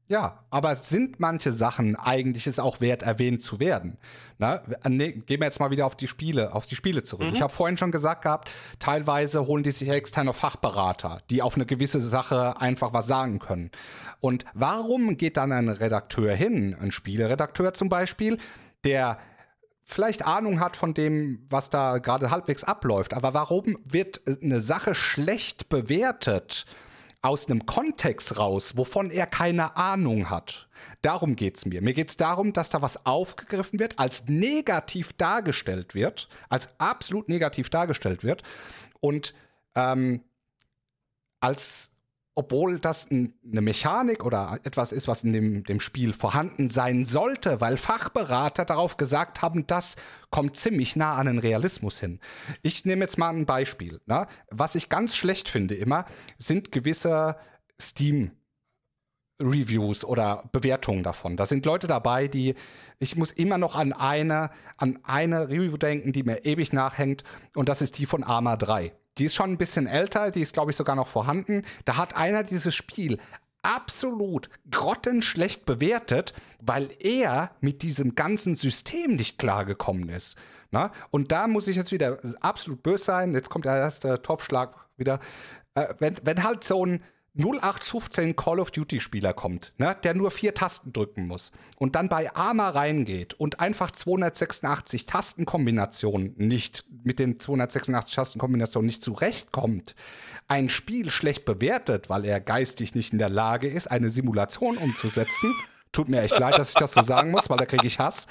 Ja, aber sind manche Sachen eigentlich es auch wert, erwähnt zu werden? Na, ne, gehen wir jetzt mal wieder auf die Spiele, auf die Spiele zurück. Mhm. Ich habe vorhin schon gesagt gehabt, teilweise holen die sich externe Fachberater, die auf eine gewisse Sache einfach was sagen können. Und warum geht dann ein Redakteur hin, ein Spieleredakteur zum Beispiel, der vielleicht Ahnung hat von dem, was da gerade halbwegs abläuft, aber warum wird eine Sache schlecht bewertet? Aus einem Kontext raus, wovon er keine Ahnung hat. Darum geht es mir. Mir geht es darum, dass da was aufgegriffen wird, als negativ dargestellt wird, als absolut negativ dargestellt wird und ähm, als obwohl das eine Mechanik oder etwas ist, was in dem, dem Spiel vorhanden sein sollte, weil Fachberater darauf gesagt haben, das kommt ziemlich nah an den Realismus hin. Ich nehme jetzt mal ein Beispiel. Ne? Was ich ganz schlecht finde immer, sind gewisse Steam- Reviews oder Bewertungen davon. Da sind Leute dabei, die ich muss immer noch an eine an eine Review denken, die mir ewig nachhängt und das ist die von Arma 3. Die ist schon ein bisschen älter, die ist, glaube ich, sogar noch vorhanden. Da hat einer dieses Spiel absolut grottenschlecht bewertet, weil er mit diesem ganzen System nicht klargekommen ist. Na? Und da muss ich jetzt wieder absolut böse sein. Jetzt kommt der erste Topfschlag wieder. Äh, wenn, wenn halt so ein 0815 Call of Duty Spieler kommt, ne, der nur vier Tasten drücken muss und dann bei Arma reingeht und einfach 286 Tastenkombinationen nicht mit den 286 Tastenkombinationen nicht zurechtkommt, ein Spiel schlecht bewertet, weil er geistig nicht in der Lage ist, eine Simulation umzusetzen Tut mir echt leid, dass ich das so sagen muss, weil da kriege ich Hass.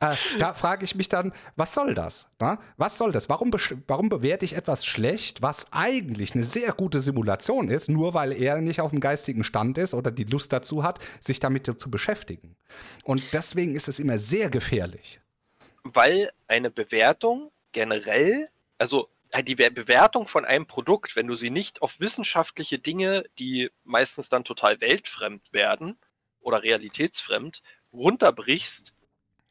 Äh, da frage ich mich dann, was soll das? Na? Was soll das? Warum, warum bewerte ich etwas schlecht, was eigentlich eine sehr gute Simulation ist, nur weil er nicht auf dem geistigen Stand ist oder die Lust dazu hat, sich damit zu beschäftigen? Und deswegen ist es immer sehr gefährlich. Weil eine Bewertung generell, also äh, die Bewertung von einem Produkt, wenn du sie nicht auf wissenschaftliche Dinge, die meistens dann total weltfremd werden, oder realitätsfremd runterbrichst,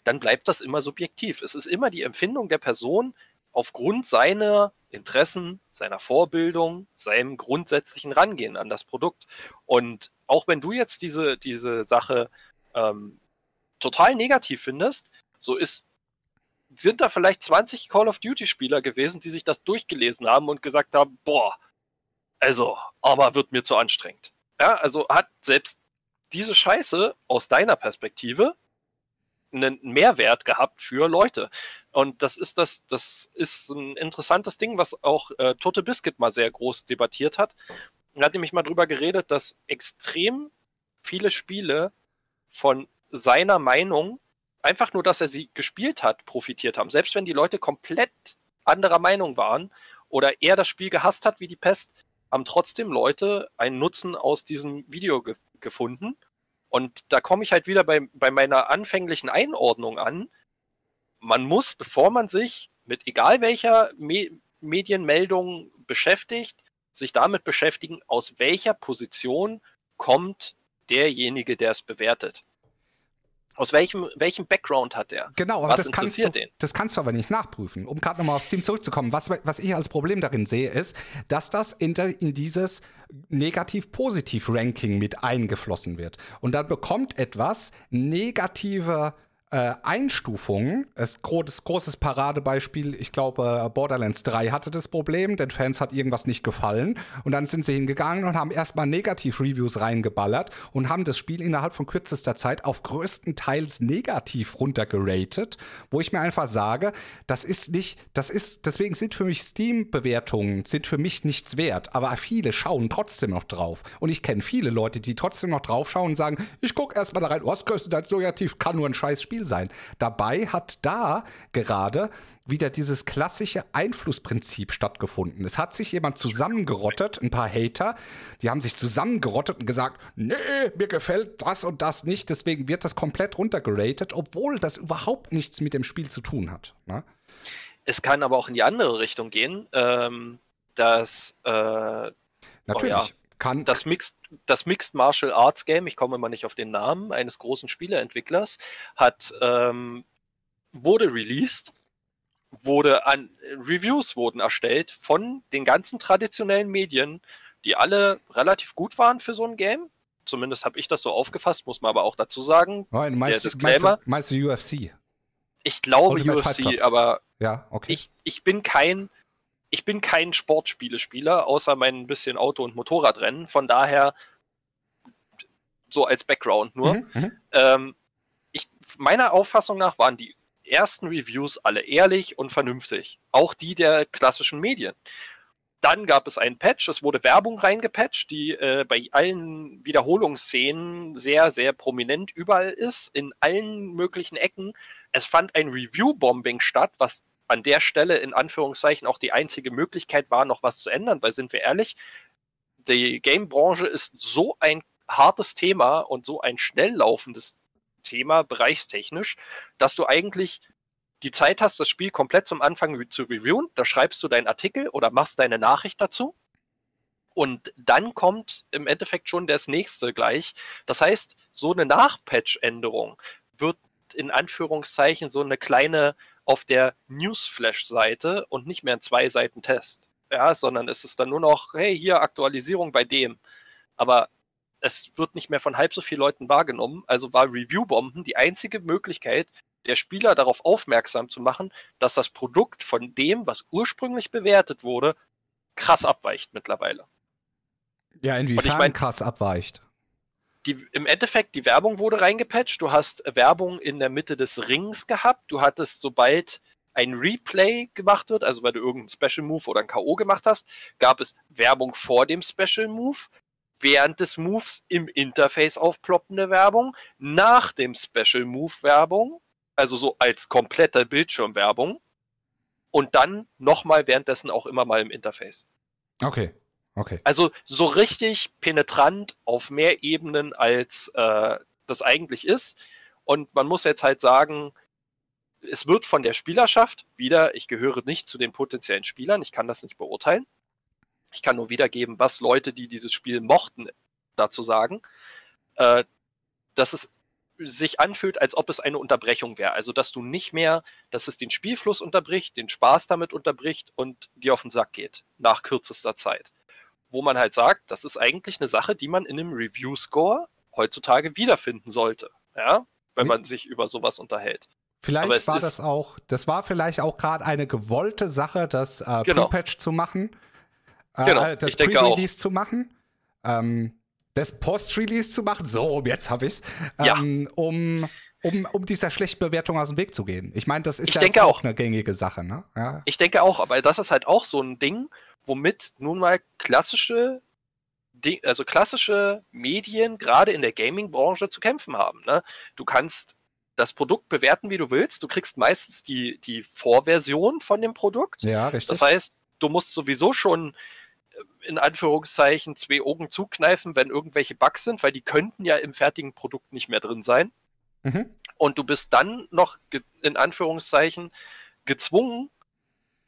dann bleibt das immer subjektiv. Es ist immer die Empfindung der Person, aufgrund seiner Interessen, seiner Vorbildung, seinem grundsätzlichen Rangehen an das Produkt. Und auch wenn du jetzt diese, diese Sache ähm, total negativ findest, so ist, sind da vielleicht 20 Call of Duty-Spieler gewesen, die sich das durchgelesen haben und gesagt haben, boah, also, aber wird mir zu anstrengend. Ja, also hat selbst diese Scheiße aus deiner Perspektive einen Mehrwert gehabt für Leute. Und das ist das, das ist ein interessantes Ding, was auch äh, Tote Biscuit mal sehr groß debattiert hat. Er hat nämlich mal drüber geredet, dass extrem viele Spiele von seiner Meinung, einfach nur, dass er sie gespielt hat, profitiert haben. Selbst wenn die Leute komplett anderer Meinung waren oder er das Spiel gehasst hat wie die Pest, haben trotzdem Leute einen Nutzen aus diesem Video ge gefunden und da komme ich halt wieder bei, bei meiner anfänglichen Einordnung an. Man muss, bevor man sich mit egal welcher Me Medienmeldung beschäftigt, sich damit beschäftigen, aus welcher Position kommt derjenige, der es bewertet. Aus welchem, welchem Background hat er? Genau, aber das kannst, du, den? das kannst du aber nicht nachprüfen. Um gerade nochmal auf Steam zurückzukommen, was, was ich als Problem darin sehe, ist, dass das in, der, in dieses Negativ-Positiv-Ranking mit eingeflossen wird. Und dann bekommt etwas negative äh, Einstufungen. Es großes, großes Paradebeispiel, ich glaube, äh, Borderlands 3 hatte das Problem, den Fans hat irgendwas nicht gefallen und dann sind sie hingegangen und haben erstmal Negativ-Reviews reingeballert und haben das Spiel innerhalb von kürzester Zeit auf größtenteils negativ runtergeratet, wo ich mir einfach sage, das ist nicht, das ist, deswegen sind für mich Steam-Bewertungen, sind für mich nichts wert, aber viele schauen trotzdem noch drauf. Und ich kenne viele Leute, die trotzdem noch drauf schauen und sagen, ich gucke erstmal da rein, was größtenteils negativ, kann nur ein scheiß Spiel Spiel sein. Dabei hat da gerade wieder dieses klassische Einflussprinzip stattgefunden. Es hat sich jemand zusammengerottet, ein paar Hater, die haben sich zusammengerottet und gesagt, nee, mir gefällt das und das nicht, deswegen wird das komplett runtergeratet, obwohl das überhaupt nichts mit dem Spiel zu tun hat. Ne? Es kann aber auch in die andere Richtung gehen, ähm, dass äh, Natürlich. Oh ja, kann. Das Mixed, das Mixed Martial Arts Game, ich komme immer nicht auf den Namen, eines großen Spieleentwicklers, hat ähm, wurde released, wurde an Reviews wurden erstellt von den ganzen traditionellen Medien, die alle relativ gut waren für so ein Game. Zumindest habe ich das so aufgefasst, muss man aber auch dazu sagen. Nein, meinst, der Disclaimer. Meinst du, meinst du UFC? Ich glaube Ultimate UFC, aber ja, okay. ich, ich bin kein ich bin kein Sportspielespieler, außer mein bisschen Auto- und Motorradrennen. Von daher so als Background nur. Mhm, mhm, ähm, ich, meiner Auffassung nach waren die ersten Reviews alle ehrlich und vernünftig. Auch die der klassischen Medien. Dann gab es einen Patch, es wurde Werbung reingepatcht, die äh, bei allen Wiederholungsszenen sehr, sehr prominent überall ist, in allen möglichen Ecken. Es fand ein Review-Bombing statt, was an der Stelle in Anführungszeichen auch die einzige Möglichkeit war, noch was zu ändern, weil sind wir ehrlich, die Game-Branche ist so ein hartes Thema und so ein schnell laufendes Thema, bereichstechnisch, dass du eigentlich die Zeit hast, das Spiel komplett zum Anfang zu reviewen. Da schreibst du deinen Artikel oder machst deine Nachricht dazu. Und dann kommt im Endeffekt schon das nächste gleich. Das heißt, so eine Nachpatch-Änderung wird in Anführungszeichen so eine kleine auf der Newsflash-Seite und nicht mehr ein zwei Seiten Test. Ja, sondern es ist dann nur noch, hey, hier Aktualisierung bei dem. Aber es wird nicht mehr von halb so vielen Leuten wahrgenommen. Also war Review-Bomben die einzige Möglichkeit, der Spieler darauf aufmerksam zu machen, dass das Produkt von dem, was ursprünglich bewertet wurde, krass abweicht mittlerweile. Ja, inwiefern ich mein, krass abweicht? Die, im Endeffekt, die Werbung wurde reingepatcht. Du hast Werbung in der Mitte des Rings gehabt. Du hattest, sobald ein Replay gemacht wird, also weil du irgendeinen Special Move oder ein K.O. gemacht hast, gab es Werbung vor dem Special Move, während des Moves im Interface aufploppende Werbung, nach dem Special Move Werbung, also so als komplette Bildschirmwerbung und dann nochmal währenddessen auch immer mal im Interface. Okay. Okay. Also so richtig penetrant auf mehr Ebenen, als äh, das eigentlich ist. Und man muss jetzt halt sagen, es wird von der Spielerschaft, wieder, ich gehöre nicht zu den potenziellen Spielern, ich kann das nicht beurteilen. Ich kann nur wiedergeben, was Leute, die dieses Spiel mochten, dazu sagen. Äh, dass es sich anfühlt, als ob es eine Unterbrechung wäre. Also, dass du nicht mehr, dass es den Spielfluss unterbricht, den Spaß damit unterbricht und dir auf den Sack geht, nach kürzester Zeit. Wo man halt sagt, das ist eigentlich eine Sache, die man in einem Review-Score heutzutage wiederfinden sollte. Ja, wenn man sich über sowas unterhält. Vielleicht war das auch, das war vielleicht auch gerade eine gewollte Sache, das äh, genau. Pre-Patch zu machen. Äh, genau. Das Pre-Release zu machen. Ähm, das Post-Release zu machen, so, jetzt habe ich es, ähm, ja. um, um, um dieser schlechten Bewertung aus dem Weg zu gehen. Ich meine, das ist ich ja auch eine gängige Sache. Ne? Ja. Ich denke auch, aber das ist halt auch so ein Ding, womit nun mal klassische, also klassische Medien gerade in der Gaming-Branche zu kämpfen haben. Ne? Du kannst das Produkt bewerten, wie du willst. Du kriegst meistens die, die Vorversion von dem Produkt. Ja, richtig. Das heißt, du musst sowieso schon in Anführungszeichen zwei Augen zukneifen, wenn irgendwelche Bugs sind, weil die könnten ja im fertigen Produkt nicht mehr drin sein. Mhm. Und du bist dann noch in Anführungszeichen gezwungen,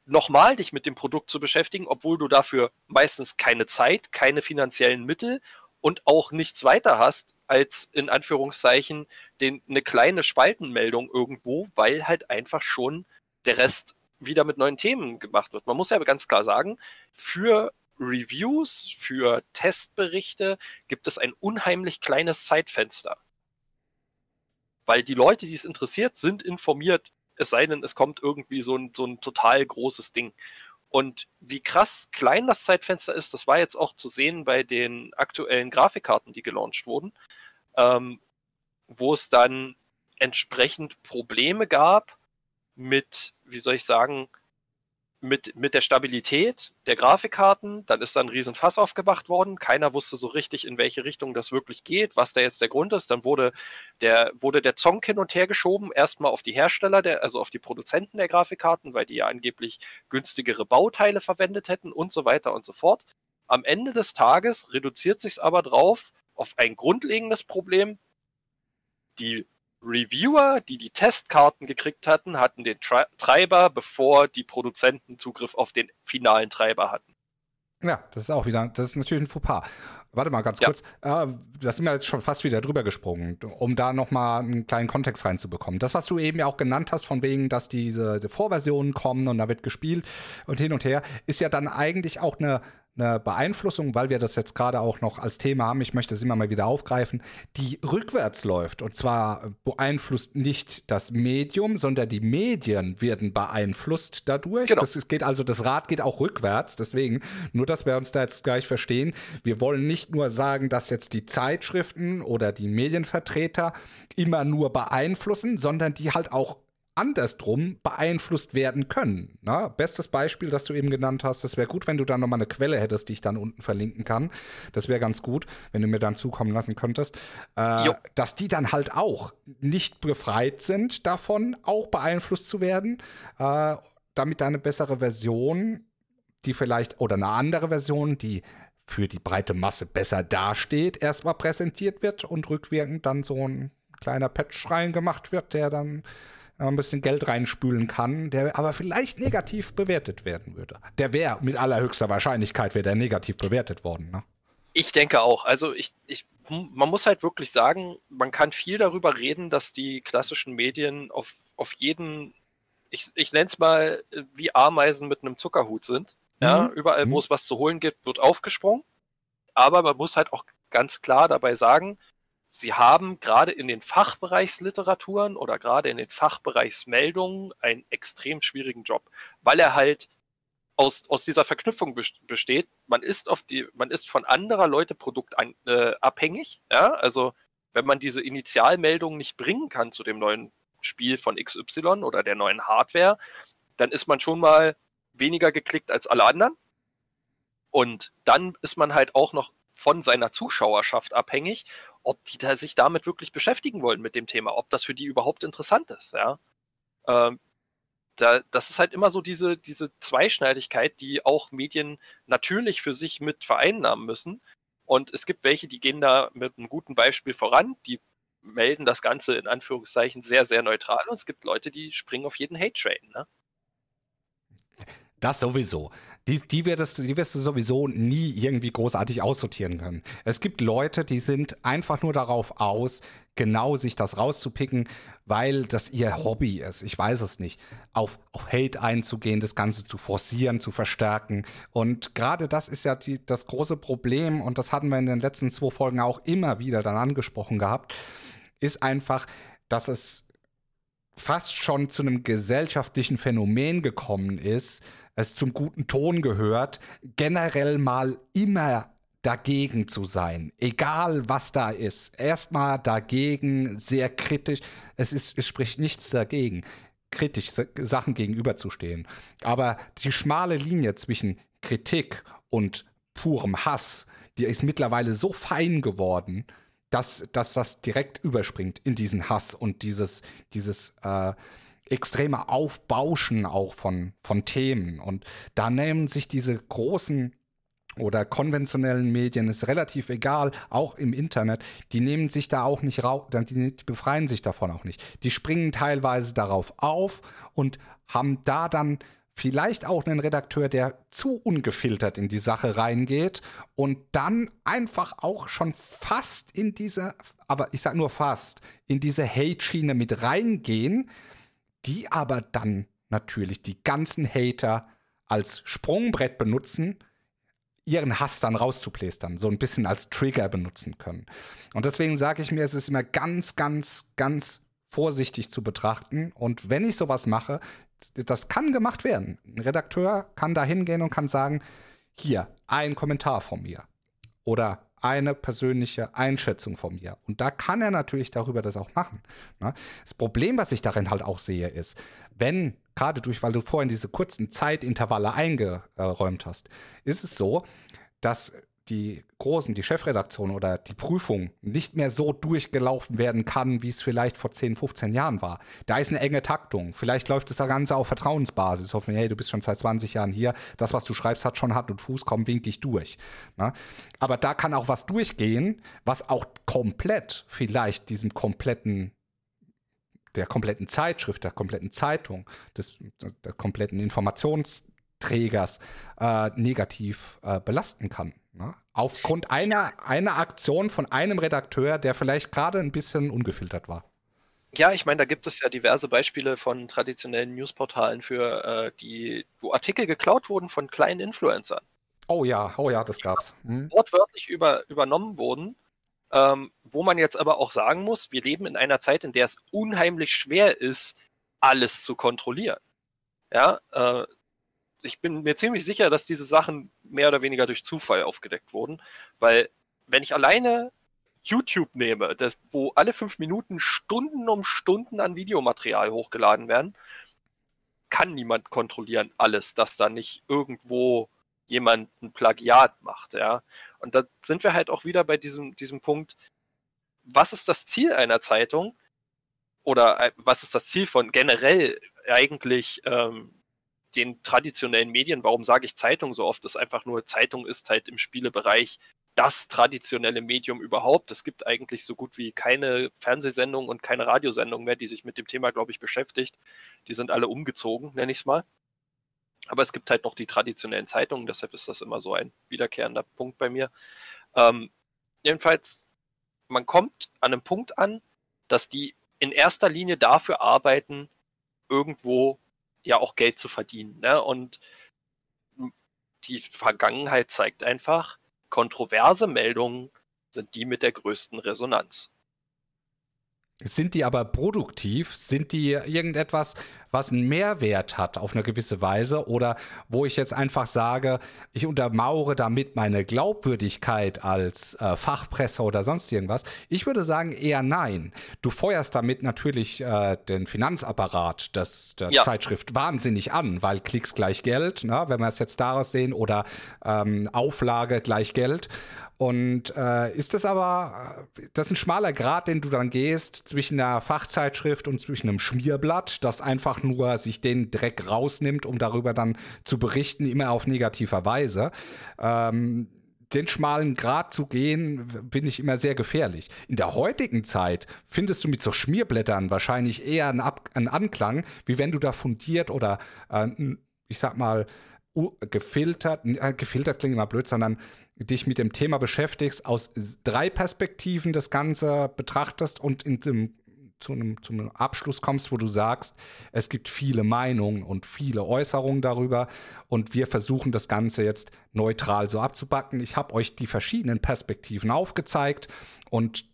nochmal dich mit dem Produkt zu beschäftigen, obwohl du dafür meistens keine Zeit, keine finanziellen Mittel und auch nichts weiter hast als in Anführungszeichen den, eine kleine Spaltenmeldung irgendwo, weil halt einfach schon der Rest wieder mit neuen Themen gemacht wird. Man muss ja ganz klar sagen, für Reviews, für Testberichte gibt es ein unheimlich kleines Zeitfenster. Weil die Leute, die es interessiert, sind informiert, es sei denn, es kommt irgendwie so ein, so ein total großes Ding. Und wie krass klein das Zeitfenster ist, das war jetzt auch zu sehen bei den aktuellen Grafikkarten, die gelauncht wurden, ähm, wo es dann entsprechend Probleme gab mit, wie soll ich sagen, mit, mit der Stabilität der Grafikkarten, dann ist da ein Riesenfass aufgemacht worden. Keiner wusste so richtig, in welche Richtung das wirklich geht, was da jetzt der Grund ist. Dann wurde der, wurde der Zonk hin und her geschoben, erstmal auf die Hersteller, der, also auf die Produzenten der Grafikkarten, weil die ja angeblich günstigere Bauteile verwendet hätten und so weiter und so fort. Am Ende des Tages reduziert sich aber drauf auf ein grundlegendes Problem. Die Reviewer, die die Testkarten gekriegt hatten, hatten den Tri Treiber, bevor die Produzenten Zugriff auf den finalen Treiber hatten. Ja, das ist auch wieder, das ist natürlich ein Fauxpas. Warte mal ganz ja. kurz, äh, da sind wir jetzt schon fast wieder drüber gesprungen, um da nochmal einen kleinen Kontext reinzubekommen. Das, was du eben ja auch genannt hast, von wegen, dass diese die Vorversionen kommen und da wird gespielt und hin und her, ist ja dann eigentlich auch eine eine Beeinflussung, weil wir das jetzt gerade auch noch als Thema haben, ich möchte es immer mal wieder aufgreifen, die rückwärts läuft. Und zwar beeinflusst nicht das Medium, sondern die Medien werden beeinflusst dadurch. Genau. Das geht also, das Rad geht auch rückwärts. Deswegen, nur dass wir uns da jetzt gleich verstehen, wir wollen nicht nur sagen, dass jetzt die Zeitschriften oder die Medienvertreter immer nur beeinflussen, sondern die halt auch andersrum beeinflusst werden können. Na, bestes Beispiel, das du eben genannt hast, das wäre gut, wenn du da nochmal eine Quelle hättest, die ich dann unten verlinken kann. Das wäre ganz gut, wenn du mir dann zukommen lassen könntest. Äh, dass die dann halt auch nicht befreit sind davon, auch beeinflusst zu werden, äh, damit eine bessere Version, die vielleicht, oder eine andere Version, die für die breite Masse besser dasteht, erstmal präsentiert wird und rückwirkend dann so ein kleiner Patch reingemacht wird, der dann ein bisschen Geld reinspülen kann, der aber vielleicht negativ bewertet werden würde. Der wäre mit allerhöchster Wahrscheinlichkeit wäre der negativ bewertet worden. Ne? Ich denke auch. Also ich, ich, man muss halt wirklich sagen, man kann viel darüber reden, dass die klassischen Medien auf, auf jeden, ich, ich nenne es mal, wie Ameisen mit einem Zuckerhut sind. Ja, mhm. überall, wo mhm. es was zu holen gibt, wird aufgesprungen. Aber man muss halt auch ganz klar dabei sagen, Sie haben gerade in den Fachbereichsliteraturen oder gerade in den Fachbereichsmeldungen einen extrem schwierigen Job, weil er halt aus, aus dieser Verknüpfung besteht. Man ist auf die, man ist von anderer Leute Produkt äh, abhängig. Ja? Also wenn man diese Initialmeldung nicht bringen kann zu dem neuen Spiel von XY oder der neuen Hardware, dann ist man schon mal weniger geklickt als alle anderen. Und dann ist man halt auch noch von seiner Zuschauerschaft abhängig ob die da sich damit wirklich beschäftigen wollen mit dem Thema, ob das für die überhaupt interessant ist, ja. Ähm, da, das ist halt immer so diese, diese Zweischneidigkeit, die auch Medien natürlich für sich mit vereinnahmen müssen. Und es gibt welche, die gehen da mit einem guten Beispiel voran, die melden das Ganze in Anführungszeichen sehr, sehr neutral. Und es gibt Leute, die springen auf jeden Hate-Train. Ne? Das sowieso. Die, die, wirst, die wirst du sowieso nie irgendwie großartig aussortieren können. Es gibt Leute, die sind einfach nur darauf aus, genau sich das rauszupicken, weil das ihr Hobby ist. Ich weiß es nicht. Auf, auf Hate einzugehen, das Ganze zu forcieren, zu verstärken. Und gerade das ist ja die, das große Problem, und das hatten wir in den letzten zwei Folgen auch immer wieder dann angesprochen gehabt, ist einfach, dass es fast schon zu einem gesellschaftlichen Phänomen gekommen ist, es zum guten Ton gehört, generell mal immer dagegen zu sein, egal was da ist. Erstmal dagegen, sehr kritisch. Es, ist, es spricht nichts dagegen, kritisch Sachen gegenüberzustehen. Aber die schmale Linie zwischen Kritik und purem Hass, die ist mittlerweile so fein geworden, dass, dass das direkt überspringt in diesen Hass und dieses, dieses äh, extreme Aufbauschen auch von, von Themen. Und da nehmen sich diese großen oder konventionellen Medien, ist relativ egal, auch im Internet, die nehmen sich da auch nicht raus, die befreien sich davon auch nicht. Die springen teilweise darauf auf und haben da dann vielleicht auch einen Redakteur, der zu ungefiltert in die Sache reingeht und dann einfach auch schon fast in diese, aber ich sag nur fast, in diese Hate-Schiene mit reingehen, die aber dann natürlich die ganzen Hater als Sprungbrett benutzen, ihren Hass dann rauszuplästern, so ein bisschen als Trigger benutzen können. Und deswegen sage ich mir, es ist immer ganz, ganz, ganz vorsichtig zu betrachten. Und wenn ich sowas mache, das kann gemacht werden. Ein Redakteur kann da hingehen und kann sagen, hier, ein Kommentar von mir. Oder eine persönliche Einschätzung von mir. Und da kann er natürlich darüber das auch machen. Ne? Das Problem, was ich darin halt auch sehe, ist, wenn, gerade durch, weil du vorhin diese kurzen Zeitintervalle eingeräumt hast, ist es so, dass die großen, die Chefredaktion oder die Prüfung nicht mehr so durchgelaufen werden kann, wie es vielleicht vor 10, 15 Jahren war. Da ist eine enge Taktung. Vielleicht läuft das Ganze auf Vertrauensbasis. Hoffen, hey, du bist schon seit 20 Jahren hier. Das, was du schreibst, hat schon Hand und Fuß. Komm, wink ich durch. Na? Aber da kann auch was durchgehen, was auch komplett vielleicht diesem kompletten der kompletten Zeitschrift, der kompletten Zeitung, des, der kompletten Informationsträgers äh, negativ äh, belasten kann. Ne? Aufgrund einer, einer Aktion von einem Redakteur, der vielleicht gerade ein bisschen ungefiltert war. Ja, ich meine, da gibt es ja diverse Beispiele von traditionellen Newsportalen für äh, die, wo Artikel geklaut wurden von kleinen Influencern. Oh ja, oh ja, das gab's. Hm. Wortwörtlich über, übernommen wurden, ähm, wo man jetzt aber auch sagen muss, wir leben in einer Zeit, in der es unheimlich schwer ist, alles zu kontrollieren. Ja, äh, ich bin mir ziemlich sicher, dass diese Sachen mehr oder weniger durch Zufall aufgedeckt wurden, weil wenn ich alleine YouTube nehme, das, wo alle fünf Minuten Stunden um Stunden an Videomaterial hochgeladen werden, kann niemand kontrollieren alles, dass da nicht irgendwo jemand ein Plagiat macht, ja. Und da sind wir halt auch wieder bei diesem, diesem Punkt, was ist das Ziel einer Zeitung? Oder äh, was ist das Ziel von generell eigentlich ähm, den traditionellen Medien, warum sage ich Zeitung so oft, ist einfach nur, Zeitung ist halt im Spielebereich das traditionelle Medium überhaupt. Es gibt eigentlich so gut wie keine Fernsehsendung und keine Radiosendung mehr, die sich mit dem Thema, glaube ich, beschäftigt. Die sind alle umgezogen, nenne ich es mal. Aber es gibt halt noch die traditionellen Zeitungen, deshalb ist das immer so ein wiederkehrender Punkt bei mir. Ähm, jedenfalls, man kommt an einem Punkt an, dass die in erster Linie dafür arbeiten, irgendwo ja auch Geld zu verdienen. Ne? Und die Vergangenheit zeigt einfach, kontroverse Meldungen sind die mit der größten Resonanz. Sind die aber produktiv? Sind die irgendetwas, was einen Mehrwert hat auf eine gewisse Weise oder wo ich jetzt einfach sage, ich untermauere damit meine Glaubwürdigkeit als äh, Fachpresse oder sonst irgendwas. Ich würde sagen eher nein. Du feuerst damit natürlich äh, den Finanzapparat des, der ja. Zeitschrift wahnsinnig an, weil Klicks gleich Geld, ne, wenn wir es jetzt daraus sehen, oder ähm, Auflage gleich Geld. Und äh, ist das aber, das ist ein schmaler Grad, den du dann gehst zwischen einer Fachzeitschrift und zwischen einem Schmierblatt, das einfach nur sich den Dreck rausnimmt, um darüber dann zu berichten, immer auf negativer Weise. Ähm, den schmalen Grad zu gehen, bin ich immer sehr gefährlich. In der heutigen Zeit findest du mit so Schmierblättern wahrscheinlich eher einen, Ab einen Anklang, wie wenn du da fundiert oder, äh, ich sag mal, gefiltert, äh, gefiltert klingt immer blöd, sondern dich mit dem Thema beschäftigst, aus drei Perspektiven das Ganze betrachtest und in dem, zu, einem, zu einem Abschluss kommst, wo du sagst, es gibt viele Meinungen und viele Äußerungen darüber und wir versuchen das Ganze jetzt neutral so abzubacken. Ich habe euch die verschiedenen Perspektiven aufgezeigt und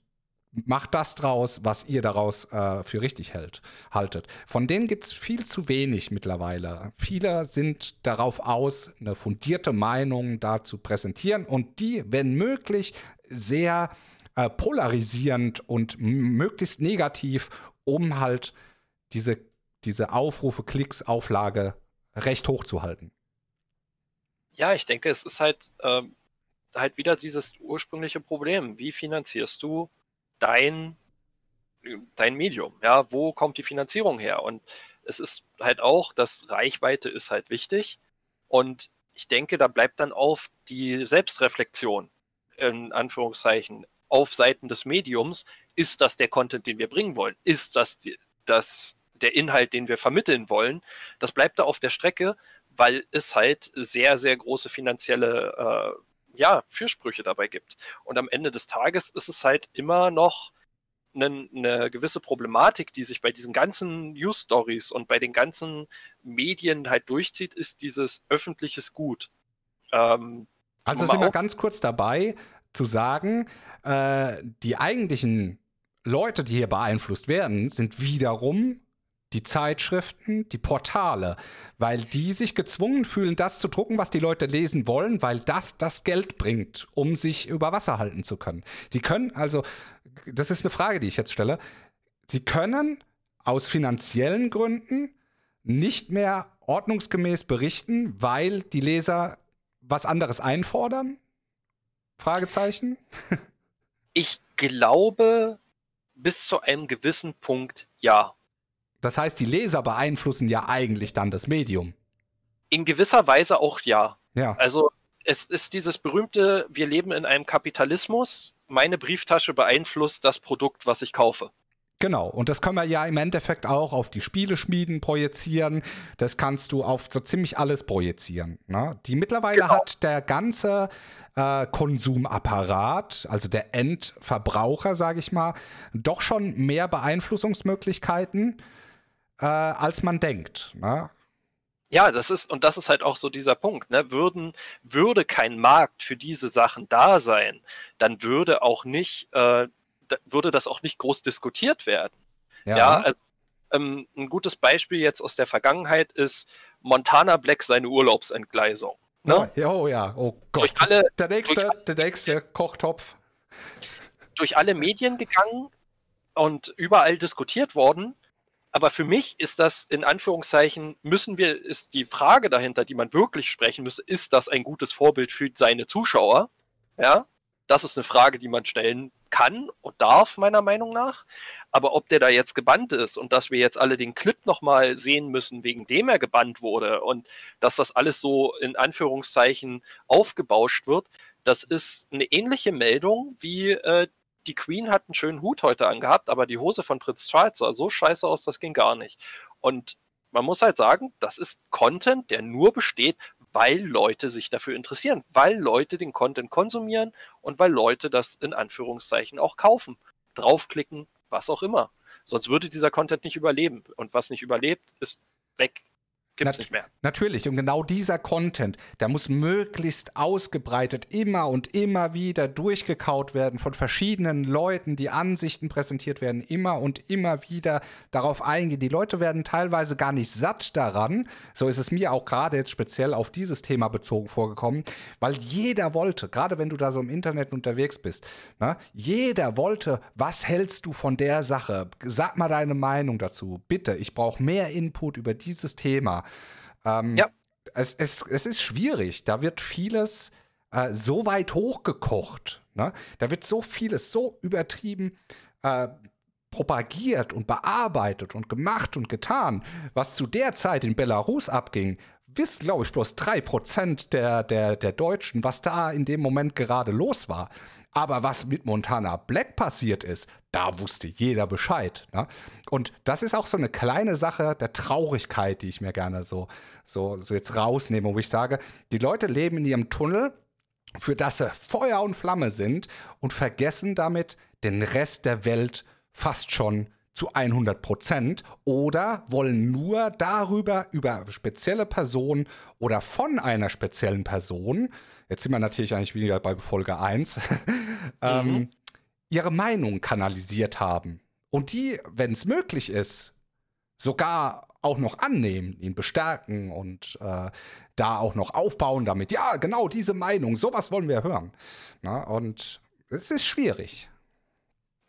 macht das draus, was ihr daraus äh, für richtig hält, haltet. Von denen gibt es viel zu wenig mittlerweile. Viele sind darauf aus, eine fundierte Meinung da zu präsentieren und die, wenn möglich, sehr äh, polarisierend und möglichst negativ, um halt diese, diese Aufrufe, Klicks, Auflage recht hoch zu halten. Ja, ich denke, es ist halt, äh, halt wieder dieses ursprüngliche Problem. Wie finanzierst du dein, dein Medium? Ja, wo kommt die Finanzierung her? Und es ist halt auch, dass Reichweite ist halt wichtig. Und ich denke, da bleibt dann auf die Selbstreflexion, in Anführungszeichen, auf Seiten des Mediums. Ist das der Content, den wir bringen wollen? Ist das, die, das der Inhalt, den wir vermitteln wollen? Das bleibt da auf der Strecke, weil es halt sehr, sehr große finanzielle äh, ja, Fürsprüche dabei gibt. Und am Ende des Tages ist es halt immer noch eine, eine gewisse Problematik, die sich bei diesen ganzen News-Stories und bei den ganzen Medien halt durchzieht, ist dieses öffentliches Gut. Ähm, also sind wir ganz kurz dabei zu sagen, äh, die eigentlichen Leute, die hier beeinflusst werden, sind wiederum die Zeitschriften, die Portale, weil die sich gezwungen fühlen, das zu drucken, was die Leute lesen wollen, weil das das Geld bringt, um sich über Wasser halten zu können. Die können also, das ist eine Frage, die ich jetzt stelle, sie können aus finanziellen Gründen nicht mehr ordnungsgemäß berichten, weil die Leser was anderes einfordern? Fragezeichen. Ich glaube, bis zu einem gewissen Punkt ja. Das heißt, die Leser beeinflussen ja eigentlich dann das Medium. In gewisser Weise auch ja. Ja. Also es ist dieses berühmte, wir leben in einem Kapitalismus, meine Brieftasche beeinflusst das Produkt, was ich kaufe. Genau, und das können wir ja im Endeffekt auch auf die Spieleschmieden projizieren. Das kannst du auf so ziemlich alles projizieren. Ne? Die mittlerweile genau. hat der ganze äh, Konsumapparat, also der Endverbraucher, sage ich mal, doch schon mehr Beeinflussungsmöglichkeiten äh, als man denkt. Ne? Ja, das ist, und das ist halt auch so dieser Punkt, ne? Würden, würde kein Markt für diese Sachen da sein, dann würde auch nicht, äh, würde das auch nicht groß diskutiert werden. Ja, ja also, ähm, ein gutes Beispiel jetzt aus der Vergangenheit ist Montana Black seine Urlaubsentgleisung. Ne? Oh, oh ja, oh Gott. Alle, der nächste, der nächste Kochtopf. Durch alle Medien gegangen und überall diskutiert worden aber für mich ist das in Anführungszeichen, müssen wir, ist die Frage dahinter, die man wirklich sprechen müsste, ist das ein gutes Vorbild für seine Zuschauer? Ja, das ist eine Frage, die man stellen kann und darf, meiner Meinung nach. Aber ob der da jetzt gebannt ist und dass wir jetzt alle den Clip nochmal sehen müssen, wegen dem er gebannt wurde und dass das alles so in Anführungszeichen aufgebauscht wird, das ist eine ähnliche Meldung wie äh, die Queen hat einen schönen Hut heute angehabt, aber die Hose von Prinz Charles sah so scheiße aus, das ging gar nicht. Und man muss halt sagen, das ist Content, der nur besteht, weil Leute sich dafür interessieren, weil Leute den Content konsumieren und weil Leute das in Anführungszeichen auch kaufen, draufklicken, was auch immer. Sonst würde dieser Content nicht überleben. Und was nicht überlebt, ist weg. Gibt's Nat nicht mehr. Natürlich, und genau dieser Content, der muss möglichst ausgebreitet immer und immer wieder durchgekaut werden von verschiedenen Leuten, die Ansichten präsentiert werden, immer und immer wieder darauf eingehen. Die Leute werden teilweise gar nicht satt daran, so ist es mir auch gerade jetzt speziell auf dieses Thema bezogen vorgekommen, weil jeder wollte, gerade wenn du da so im Internet unterwegs bist, ne, jeder wollte, was hältst du von der Sache? Sag mal deine Meinung dazu. Bitte, ich brauche mehr Input über dieses Thema. Ähm, ja. Es, es, es ist schwierig. Da wird vieles äh, so weit hochgekocht. Ne? Da wird so vieles so übertrieben äh, propagiert und bearbeitet und gemacht und getan, was zu der Zeit in Belarus abging, wissen, glaube ich, bloß 3% der, der, der Deutschen, was da in dem Moment gerade los war. Aber was mit Montana Black passiert ist, da wusste jeder Bescheid. Ne? Und das ist auch so eine kleine Sache der Traurigkeit, die ich mir gerne so, so, so jetzt rausnehme, wo ich sage, die Leute leben in ihrem Tunnel, für das sie Feuer und Flamme sind und vergessen damit den Rest der Welt fast schon zu 100 Prozent oder wollen nur darüber, über spezielle Personen oder von einer speziellen Person, jetzt sind wir natürlich eigentlich wieder bei Folge 1, <laughs> ähm, mhm. ihre Meinung kanalisiert haben. Und die, wenn es möglich ist, sogar auch noch annehmen, ihn bestärken und äh, da auch noch aufbauen damit. Ja, genau diese Meinung, sowas wollen wir hören. Na, und es ist schwierig.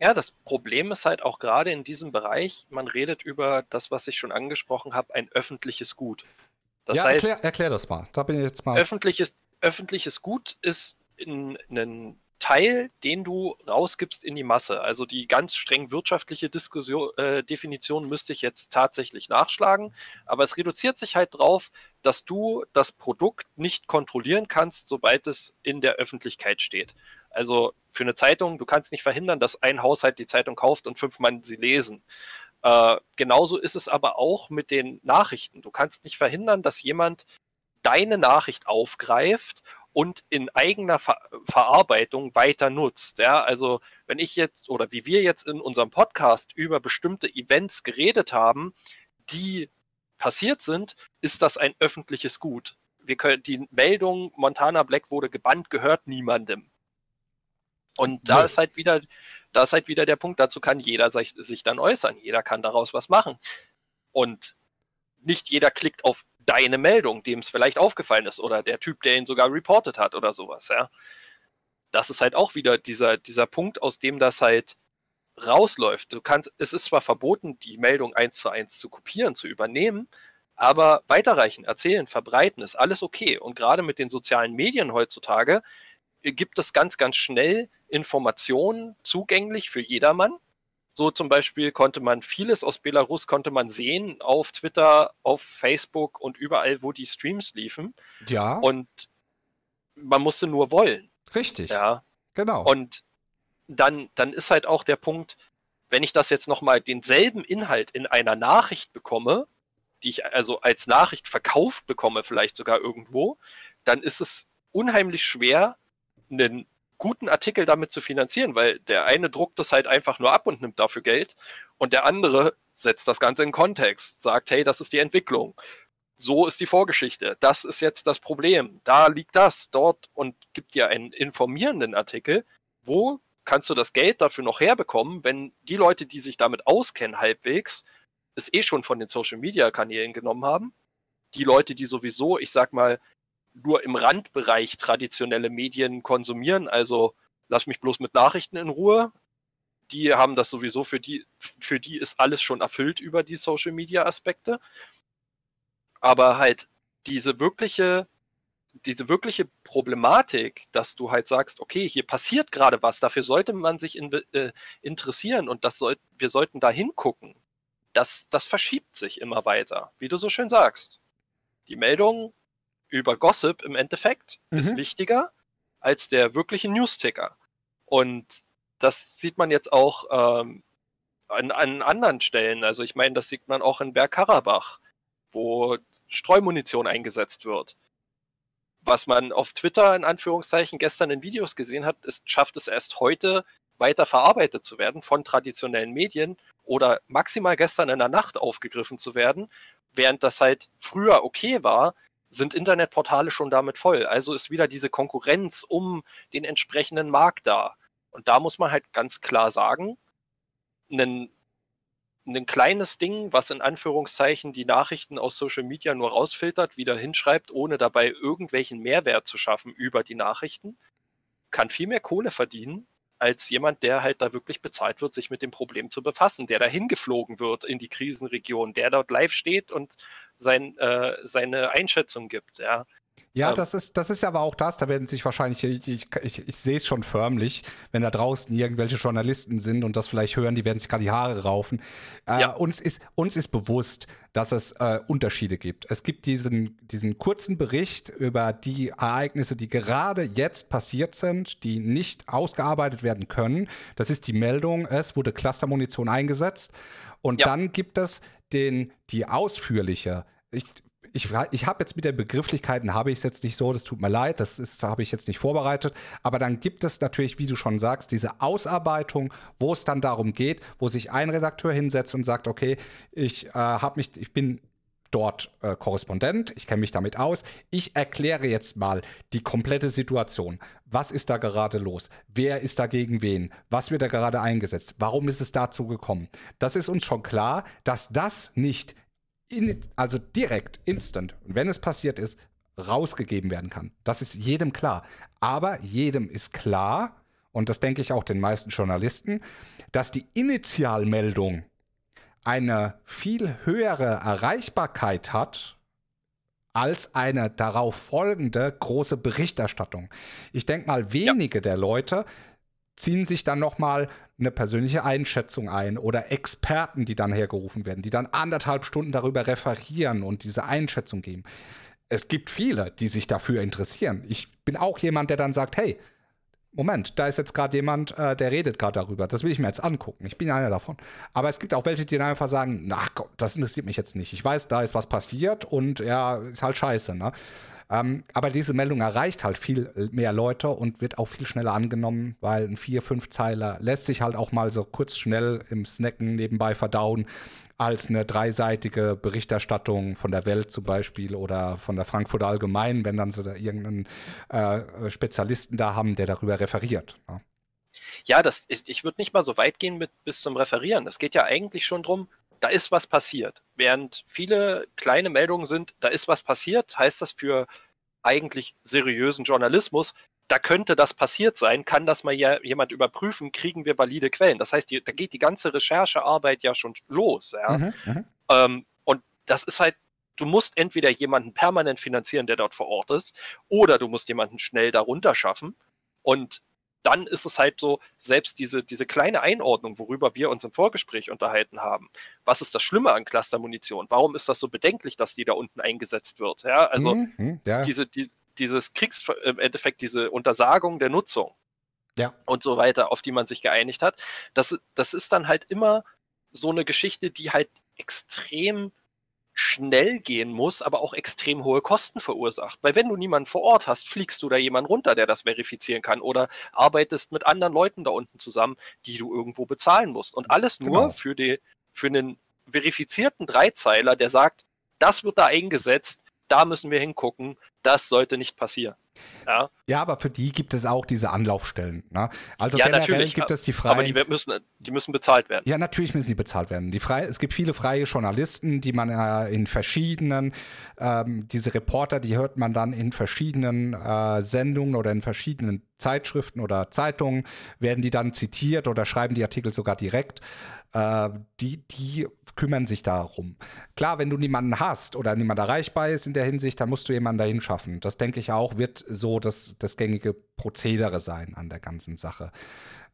Ja, das Problem ist halt auch gerade in diesem Bereich, man redet über das, was ich schon angesprochen habe, ein öffentliches Gut. Das ja, heißt, erklär, erklär, das mal. Da bin ich jetzt mal. Öffentliches, öffentliches Gut ist ein Teil, den du rausgibst in die Masse. Also die ganz streng wirtschaftliche Diskussion, äh, Definition müsste ich jetzt tatsächlich nachschlagen, aber es reduziert sich halt drauf, dass du das Produkt nicht kontrollieren kannst, sobald es in der Öffentlichkeit steht. Also für eine Zeitung, du kannst nicht verhindern, dass ein Haushalt die Zeitung kauft und fünf Mann sie lesen. Äh, genauso ist es aber auch mit den Nachrichten. Du kannst nicht verhindern, dass jemand deine Nachricht aufgreift und in eigener Ver Verarbeitung weiter nutzt. Ja, also wenn ich jetzt oder wie wir jetzt in unserem Podcast über bestimmte Events geredet haben, die passiert sind, ist das ein öffentliches Gut. Wir können die Meldung Montana Black wurde gebannt gehört niemandem. Und da ja. ist halt wieder, da ist halt wieder der Punkt, dazu kann jeder sich, sich dann äußern. Jeder kann daraus was machen. Und nicht jeder klickt auf deine Meldung, dem es vielleicht aufgefallen ist, oder der Typ, der ihn sogar reportet hat oder sowas, ja. Das ist halt auch wieder dieser, dieser Punkt, aus dem das halt rausläuft. Du kannst, es ist zwar verboten, die Meldung eins zu eins zu kopieren, zu übernehmen, aber weiterreichen, erzählen, verbreiten ist alles okay. Und gerade mit den sozialen Medien heutzutage gibt es ganz, ganz schnell Informationen zugänglich für jedermann. So zum Beispiel konnte man vieles aus Belarus konnte man sehen auf Twitter, auf Facebook und überall, wo die Streams liefen. Ja. Und man musste nur wollen. Richtig. Ja. Genau. Und dann, dann ist halt auch der Punkt, wenn ich das jetzt nochmal denselben Inhalt in einer Nachricht bekomme, die ich also als Nachricht verkauft bekomme, vielleicht sogar irgendwo, dann ist es unheimlich schwer, einen guten Artikel damit zu finanzieren, weil der eine druckt das halt einfach nur ab und nimmt dafür Geld und der andere setzt das Ganze in Kontext, sagt, hey, das ist die Entwicklung. So ist die Vorgeschichte. Das ist jetzt das Problem. Da liegt das, dort und gibt dir einen informierenden Artikel. Wo kannst du das Geld dafür noch herbekommen, wenn die Leute, die sich damit auskennen, halbwegs, es eh schon von den Social Media Kanälen genommen haben? Die Leute, die sowieso, ich sag mal, nur im Randbereich traditionelle Medien konsumieren. Also lass mich bloß mit Nachrichten in Ruhe. Die haben das sowieso für die, für die ist alles schon erfüllt über die Social Media Aspekte. Aber halt diese wirkliche, diese wirkliche Problematik, dass du halt sagst, okay, hier passiert gerade was, dafür sollte man sich in, äh, interessieren und das soll, wir sollten da hingucken. Das, das verschiebt sich immer weiter, wie du so schön sagst. Die Meldungen über Gossip im Endeffekt mhm. ist wichtiger als der wirkliche News-Ticker. Und das sieht man jetzt auch ähm, an, an, anderen Stellen. Also ich meine, das sieht man auch in Bergkarabach, wo Streumunition eingesetzt wird. Was man auf Twitter in Anführungszeichen gestern in Videos gesehen hat, ist, schafft es erst heute weiter verarbeitet zu werden von traditionellen Medien oder maximal gestern in der Nacht aufgegriffen zu werden, während das halt früher okay war, sind Internetportale schon damit voll. Also ist wieder diese Konkurrenz um den entsprechenden Markt da. Und da muss man halt ganz klar sagen, ein, ein kleines Ding, was in Anführungszeichen die Nachrichten aus Social Media nur rausfiltert, wieder hinschreibt, ohne dabei irgendwelchen Mehrwert zu schaffen über die Nachrichten, kann viel mehr Kohle verdienen als jemand, der halt da wirklich bezahlt wird, sich mit dem Problem zu befassen, der da hingeflogen wird in die Krisenregion, der dort live steht und sein, äh, seine Einschätzung gibt, ja. Ja, ähm, das ist, das ist aber auch das, da werden sich wahrscheinlich, ich, ich, ich, ich sehe es schon förmlich, wenn da draußen irgendwelche Journalisten sind und das vielleicht hören, die werden sich gerade die Haare raufen. Äh, ja. uns, ist, uns ist bewusst, dass es äh, Unterschiede gibt. Es gibt diesen, diesen kurzen Bericht über die Ereignisse, die gerade jetzt passiert sind, die nicht ausgearbeitet werden können. Das ist die Meldung, es wurde Clustermunition eingesetzt. Und ja. dann gibt es den, die ausführliche, ich ich, ich habe jetzt mit den Begrifflichkeiten, habe ich es jetzt nicht so, das tut mir leid, das habe ich jetzt nicht vorbereitet. Aber dann gibt es natürlich, wie du schon sagst, diese Ausarbeitung, wo es dann darum geht, wo sich ein Redakteur hinsetzt und sagt, okay, ich äh, habe mich, ich bin dort äh, Korrespondent, ich kenne mich damit aus. Ich erkläre jetzt mal die komplette Situation. Was ist da gerade los? Wer ist da gegen wen? Was wird da gerade eingesetzt? Warum ist es dazu gekommen? Das ist uns schon klar, dass das nicht in, also direkt, instant, wenn es passiert ist, rausgegeben werden kann. Das ist jedem klar. Aber jedem ist klar, und das denke ich auch den meisten Journalisten, dass die Initialmeldung eine viel höhere Erreichbarkeit hat als eine darauf folgende große Berichterstattung. Ich denke mal, wenige ja. der Leute ziehen sich dann noch mal eine persönliche Einschätzung ein oder Experten, die dann hergerufen werden, die dann anderthalb Stunden darüber referieren und diese Einschätzung geben. Es gibt viele, die sich dafür interessieren. Ich bin auch jemand, der dann sagt, hey, Moment, da ist jetzt gerade jemand, äh, der redet gerade darüber. Das will ich mir jetzt angucken. Ich bin einer davon. Aber es gibt auch welche, die dann einfach sagen, na Gott, das interessiert mich jetzt nicht. Ich weiß, da ist was passiert und ja, ist halt scheiße. Ne? Ähm, aber diese Meldung erreicht halt viel mehr Leute und wird auch viel schneller angenommen, weil ein vier, fünf Zeiler lässt sich halt auch mal so kurz schnell im Snacken nebenbei verdauen, als eine dreiseitige Berichterstattung von der Welt zum Beispiel oder von der Frankfurter Allgemein, wenn dann sie da irgendeinen äh, Spezialisten da haben, der darüber referiert. Ja. Ja, das ist, ich würde nicht mal so weit gehen mit bis zum Referieren. Es geht ja eigentlich schon darum, da ist was passiert. Während viele kleine Meldungen sind, da ist was passiert, heißt das für eigentlich seriösen Journalismus, da könnte das passiert sein, kann das mal ja jemand überprüfen, kriegen wir valide Quellen. Das heißt, die, da geht die ganze Recherchearbeit ja schon los. Ja? Mhm, mhm, ähm, und das ist halt, du musst entweder jemanden permanent finanzieren, der dort vor Ort ist, oder du musst jemanden schnell darunter schaffen. Und dann ist es halt so, selbst diese, diese kleine Einordnung, worüber wir uns im Vorgespräch unterhalten haben, was ist das Schlimme an Clustermunition? Warum ist das so bedenklich, dass die da unten eingesetzt wird? Ja, also mhm, mhm ja. Diese, die, dieses Kriegs, im Endeffekt diese Untersagung der Nutzung ja. und so weiter, auf die man sich geeinigt hat, das, das ist dann halt immer so eine Geschichte, die halt extrem schnell gehen muss, aber auch extrem hohe Kosten verursacht. Weil wenn du niemanden vor Ort hast, fliegst du da jemanden runter, der das verifizieren kann oder arbeitest mit anderen Leuten da unten zusammen, die du irgendwo bezahlen musst. Und alles nur genau. für, die, für einen verifizierten Dreizeiler, der sagt, das wird da eingesetzt, da müssen wir hingucken, das sollte nicht passieren. Ja. ja, aber für die gibt es auch diese Anlaufstellen. Ne? Also ja, generell gibt es die freien. Aber die müssen, die müssen bezahlt werden. Ja, natürlich müssen die bezahlt werden. Die frei, es gibt viele freie Journalisten, die man äh, in verschiedenen, ähm, diese Reporter, die hört man dann in verschiedenen äh, Sendungen oder in verschiedenen Zeitschriften oder Zeitungen, werden die dann zitiert oder schreiben die Artikel sogar direkt. Äh, die, die kümmern sich darum. Klar, wenn du niemanden hast oder niemand erreichbar ist in der Hinsicht, dann musst du jemanden dahin schaffen. Das denke ich auch, wird so das, das gängige Prozedere sein an der ganzen Sache.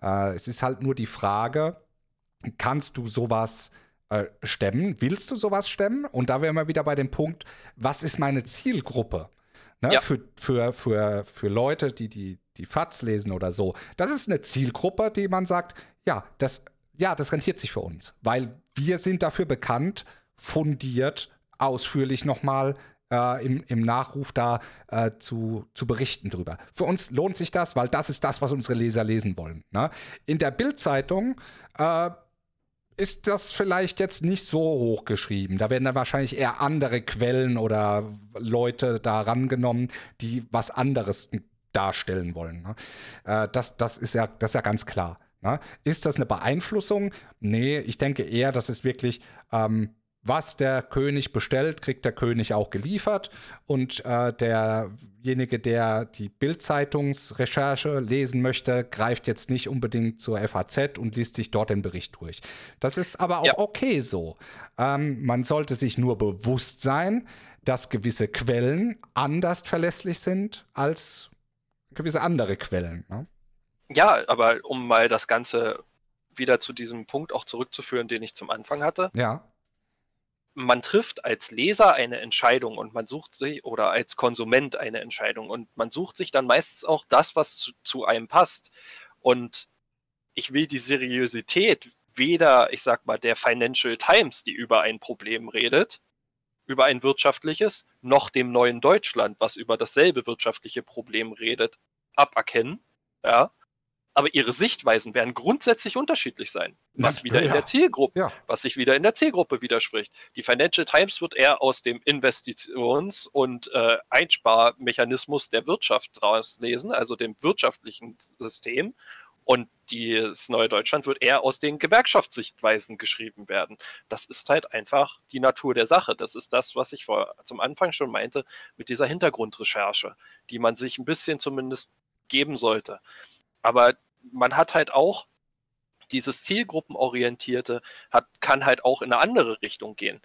Äh, es ist halt nur die Frage, kannst du sowas äh, stemmen? Willst du sowas stemmen? Und da wären wir wieder bei dem Punkt, was ist meine Zielgruppe? Ne? Ja. Für, für, für, für Leute, die, die die FATS lesen oder so. Das ist eine Zielgruppe, die man sagt, ja, das ja, das rentiert sich für uns, weil wir sind dafür bekannt, fundiert, ausführlich nochmal äh, im, im Nachruf da äh, zu, zu berichten drüber. Für uns lohnt sich das, weil das ist das, was unsere Leser lesen wollen. Ne? In der Bildzeitung äh, ist das vielleicht jetzt nicht so hoch geschrieben. Da werden dann wahrscheinlich eher andere Quellen oder Leute da rangenommen, die was anderes darstellen wollen. Ne? Äh, das, das, ist ja, das ist ja ganz klar. Na, ist das eine Beeinflussung? Nee, ich denke eher, das ist wirklich, ähm, was der König bestellt, kriegt der König auch geliefert. Und äh, derjenige, der die Bildzeitungsrecherche lesen möchte, greift jetzt nicht unbedingt zur FAZ und liest sich dort den Bericht durch. Das ist aber auch ja. okay so. Ähm, man sollte sich nur bewusst sein, dass gewisse Quellen anders verlässlich sind als gewisse andere Quellen. Ne? Ja, aber um mal das Ganze wieder zu diesem Punkt auch zurückzuführen, den ich zum Anfang hatte. Ja. Man trifft als Leser eine Entscheidung und man sucht sich, oder als Konsument eine Entscheidung und man sucht sich dann meistens auch das, was zu, zu einem passt. Und ich will die Seriosität weder, ich sag mal, der Financial Times, die über ein Problem redet, über ein wirtschaftliches, noch dem neuen Deutschland, was über dasselbe wirtschaftliche Problem redet, aberkennen. Ja. Aber ihre Sichtweisen werden grundsätzlich unterschiedlich sein, was wieder ja. in der Zielgruppe, ja. was sich wieder in der Zielgruppe widerspricht. Die Financial Times wird eher aus dem Investitions- und äh, Einsparmechanismus der Wirtschaft rauslesen, also dem wirtschaftlichen System, und das Neue Deutschland wird eher aus den Gewerkschaftssichtweisen geschrieben werden. Das ist halt einfach die Natur der Sache. Das ist das, was ich vor, zum Anfang schon meinte, mit dieser Hintergrundrecherche, die man sich ein bisschen zumindest geben sollte. Aber man hat halt auch dieses Zielgruppenorientierte, hat, kann halt auch in eine andere Richtung gehen.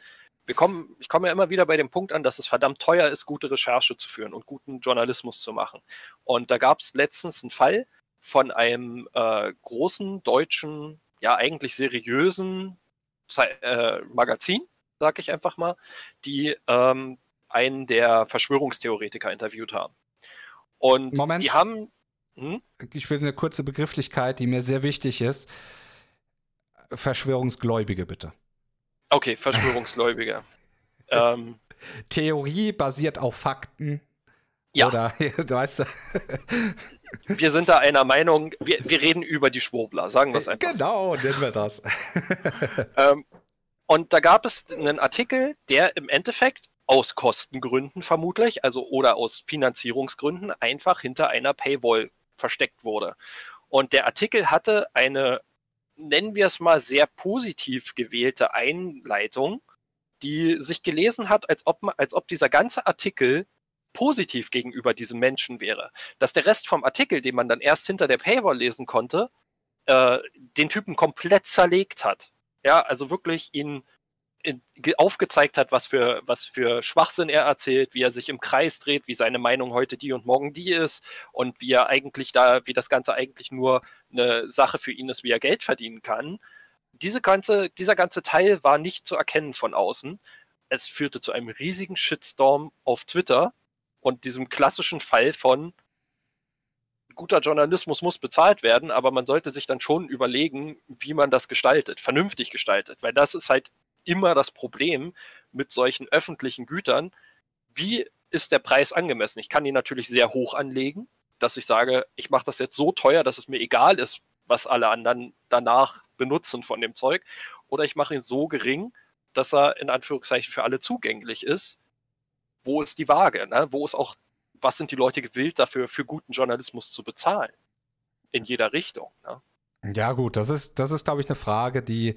Wir kommen, ich komme ja immer wieder bei dem Punkt an, dass es verdammt teuer ist, gute Recherche zu führen und guten Journalismus zu machen. Und da gab es letztens einen Fall, von einem äh, großen deutschen, ja eigentlich seriösen Ze äh, Magazin, sag ich einfach mal, die ähm, einen der Verschwörungstheoretiker interviewt haben. Und Moment. die haben. Hm? Ich will eine kurze Begrifflichkeit, die mir sehr wichtig ist. Verschwörungsgläubige, bitte. Okay, Verschwörungsgläubige. <laughs> ähm, Theorie basiert auf Fakten. Ja. Oder, <laughs> du weißt wir sind da einer Meinung, wir, wir reden über die Schwurbler, sagen wir es einfach. Genau, nennen wir das. <laughs> ähm, und da gab es einen Artikel, der im Endeffekt aus Kostengründen vermutlich, also oder aus Finanzierungsgründen einfach hinter einer Paywall versteckt wurde. Und der Artikel hatte eine, nennen wir es mal, sehr positiv gewählte Einleitung, die sich gelesen hat, als ob, als ob dieser ganze Artikel positiv gegenüber diesem Menschen wäre. Dass der Rest vom Artikel, den man dann erst hinter der Paywall lesen konnte, äh, den Typen komplett zerlegt hat. Ja, also wirklich ihn in, aufgezeigt hat, was für, was für Schwachsinn er erzählt, wie er sich im Kreis dreht, wie seine Meinung heute die und morgen die ist und wie er eigentlich da, wie das Ganze eigentlich nur eine Sache für ihn ist, wie er Geld verdienen kann. Diese ganze, dieser ganze Teil war nicht zu erkennen von außen. Es führte zu einem riesigen Shitstorm auf Twitter, und diesem klassischen Fall von guter Journalismus muss bezahlt werden, aber man sollte sich dann schon überlegen, wie man das gestaltet, vernünftig gestaltet, weil das ist halt immer das Problem mit solchen öffentlichen Gütern. Wie ist der Preis angemessen? Ich kann ihn natürlich sehr hoch anlegen, dass ich sage, ich mache das jetzt so teuer, dass es mir egal ist, was alle anderen danach benutzen von dem Zeug, oder ich mache ihn so gering, dass er in Anführungszeichen für alle zugänglich ist wo ist die Waage? Ne? Wo ist auch, was sind die Leute gewillt dafür, für guten Journalismus zu bezahlen? In jeder Richtung. Ne? Ja, gut, das ist, das ist, glaube ich, eine Frage, die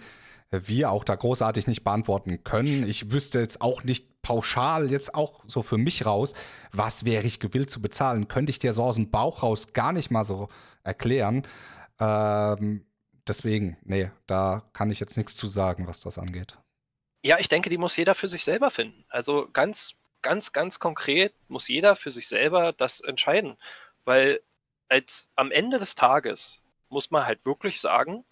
wir auch da großartig nicht beantworten können. Ich wüsste jetzt auch nicht pauschal, jetzt auch so für mich raus, was wäre ich gewillt zu bezahlen, könnte ich dir so aus dem Bauch raus gar nicht mal so erklären. Ähm, deswegen, nee, da kann ich jetzt nichts zu sagen, was das angeht. Ja, ich denke, die muss jeder für sich selber finden. Also ganz ganz, ganz konkret muss jeder für sich selber das entscheiden. Weil als am Ende des Tages muss man halt wirklich sagen,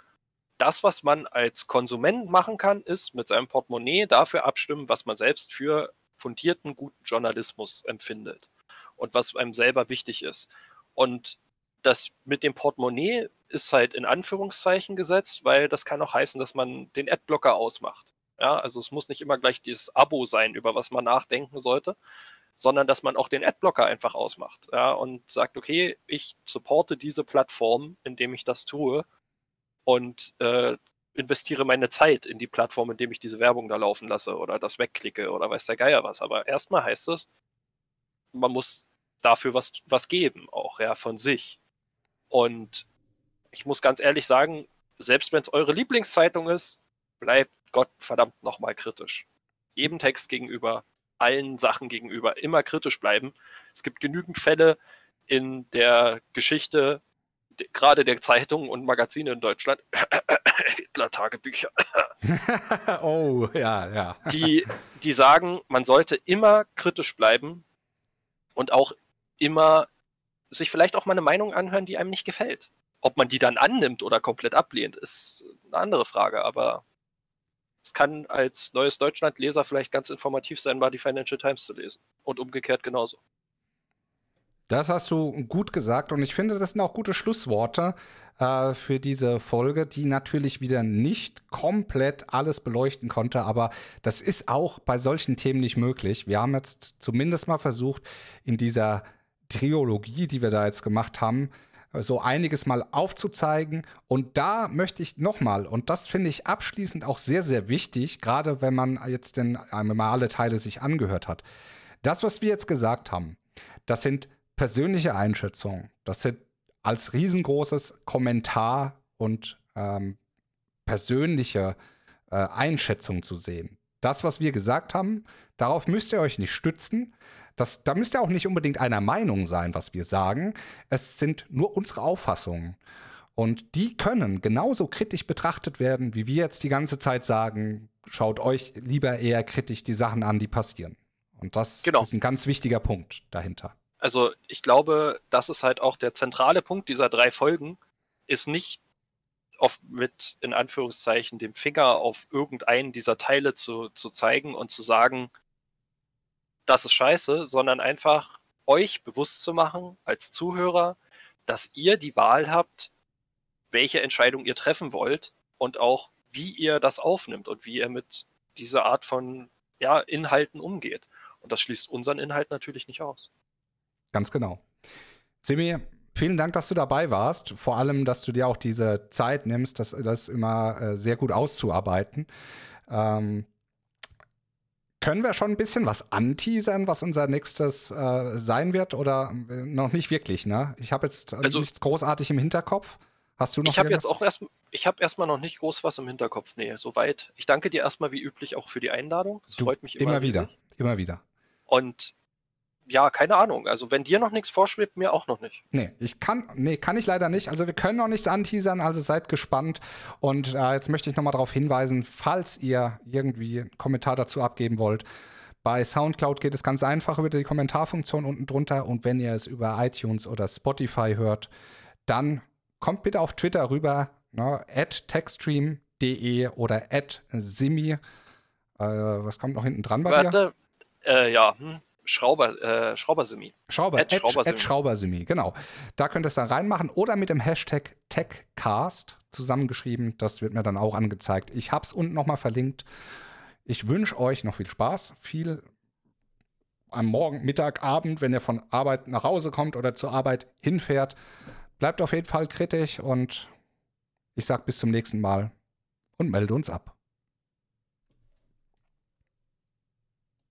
das, was man als Konsument machen kann, ist mit seinem Portemonnaie dafür abstimmen, was man selbst für fundierten, guten Journalismus empfindet und was einem selber wichtig ist. Und das mit dem Portemonnaie ist halt in Anführungszeichen gesetzt, weil das kann auch heißen, dass man den Adblocker ausmacht. Ja, also es muss nicht immer gleich dieses Abo sein, über was man nachdenken sollte, sondern dass man auch den Adblocker einfach ausmacht. Ja, und sagt, okay, ich supporte diese Plattform, indem ich das tue und äh, investiere meine Zeit in die Plattform, indem ich diese Werbung da laufen lasse oder das wegklicke oder weiß der Geier was. Aber erstmal heißt es, man muss dafür was, was geben, auch ja, von sich. Und ich muss ganz ehrlich sagen, selbst wenn es eure Lieblingszeitung ist, bleibt Gott verdammt nochmal kritisch. Jedem Text gegenüber, allen Sachen gegenüber immer kritisch bleiben. Es gibt genügend Fälle in der Geschichte, gerade der Zeitungen und Magazine in Deutschland, <coughs> Hitler-Tagebücher. <laughs> oh, ja, ja. Die, die sagen, man sollte immer kritisch bleiben und auch immer sich vielleicht auch mal eine Meinung anhören, die einem nicht gefällt. Ob man die dann annimmt oder komplett ablehnt, ist eine andere Frage, aber es kann als neues Deutschland-Leser vielleicht ganz informativ sein, mal die Financial Times zu lesen. Und umgekehrt genauso. Das hast du gut gesagt und ich finde, das sind auch gute Schlussworte äh, für diese Folge, die natürlich wieder nicht komplett alles beleuchten konnte, aber das ist auch bei solchen Themen nicht möglich. Wir haben jetzt zumindest mal versucht, in dieser Triologie, die wir da jetzt gemacht haben, so einiges mal aufzuzeigen. Und da möchte ich nochmal, und das finde ich abschließend auch sehr, sehr wichtig, gerade wenn man jetzt denn einmal alle Teile sich angehört hat. Das, was wir jetzt gesagt haben, das sind persönliche Einschätzungen. Das sind als riesengroßes Kommentar und ähm, persönliche äh, Einschätzung zu sehen. Das, was wir gesagt haben, darauf müsst ihr euch nicht stützen. Das, da müsst ihr auch nicht unbedingt einer Meinung sein, was wir sagen. Es sind nur unsere Auffassungen. Und die können genauso kritisch betrachtet werden, wie wir jetzt die ganze Zeit sagen, schaut euch lieber eher kritisch die Sachen an, die passieren. Und das genau. ist ein ganz wichtiger Punkt dahinter. Also ich glaube, das ist halt auch der zentrale Punkt dieser drei Folgen, ist nicht oft mit, in Anführungszeichen, dem Finger auf irgendeinen dieser Teile zu, zu zeigen und zu sagen, das ist scheiße, sondern einfach euch bewusst zu machen als Zuhörer, dass ihr die Wahl habt, welche Entscheidung ihr treffen wollt und auch wie ihr das aufnimmt und wie ihr mit dieser Art von ja, Inhalten umgeht. Und das schließt unseren Inhalt natürlich nicht aus. Ganz genau. Simi, vielen Dank, dass du dabei warst. Vor allem, dass du dir auch diese Zeit nimmst, das, das immer äh, sehr gut auszuarbeiten. Ähm, können wir schon ein bisschen was anteasern, was unser nächstes äh, sein wird oder äh, noch nicht wirklich, ne? Ich habe jetzt also, nichts großartig im Hinterkopf. Hast du noch Ich habe jetzt auch erst ich habe erstmal noch nicht groß was im Hinterkopf. Nee, soweit. Ich danke dir erstmal wie üblich auch für die Einladung. Es freut mich immer, immer wieder. Immer wieder. Und ja, keine Ahnung. Also wenn dir noch nichts vorschwebt, mir auch noch nicht. Nee, ich kann, nee, kann ich leider nicht. Also wir können noch nichts anteasern, also seid gespannt. Und äh, jetzt möchte ich nochmal darauf hinweisen, falls ihr irgendwie einen Kommentar dazu abgeben wollt, bei Soundcloud geht es ganz einfach über die Kommentarfunktion unten drunter. Und wenn ihr es über iTunes oder Spotify hört, dann kommt bitte auf Twitter rüber, ne, at techstream.de oder at simi. Äh, was kommt noch hinten dran bei Warte, dir? Äh, ja, hm. Schrauber, äh, Schraubersimi. Schrauber, Ad Schraubersimi. Schraubersimi, genau. Da könnt ihr es dann reinmachen oder mit dem Hashtag TechCast zusammengeschrieben. Das wird mir dann auch angezeigt. Ich habe es unten nochmal verlinkt. Ich wünsche euch noch viel Spaß, viel am Morgen, Mittag, Abend, wenn ihr von Arbeit nach Hause kommt oder zur Arbeit hinfährt. Bleibt auf jeden Fall kritisch und ich sage bis zum nächsten Mal und melde uns ab.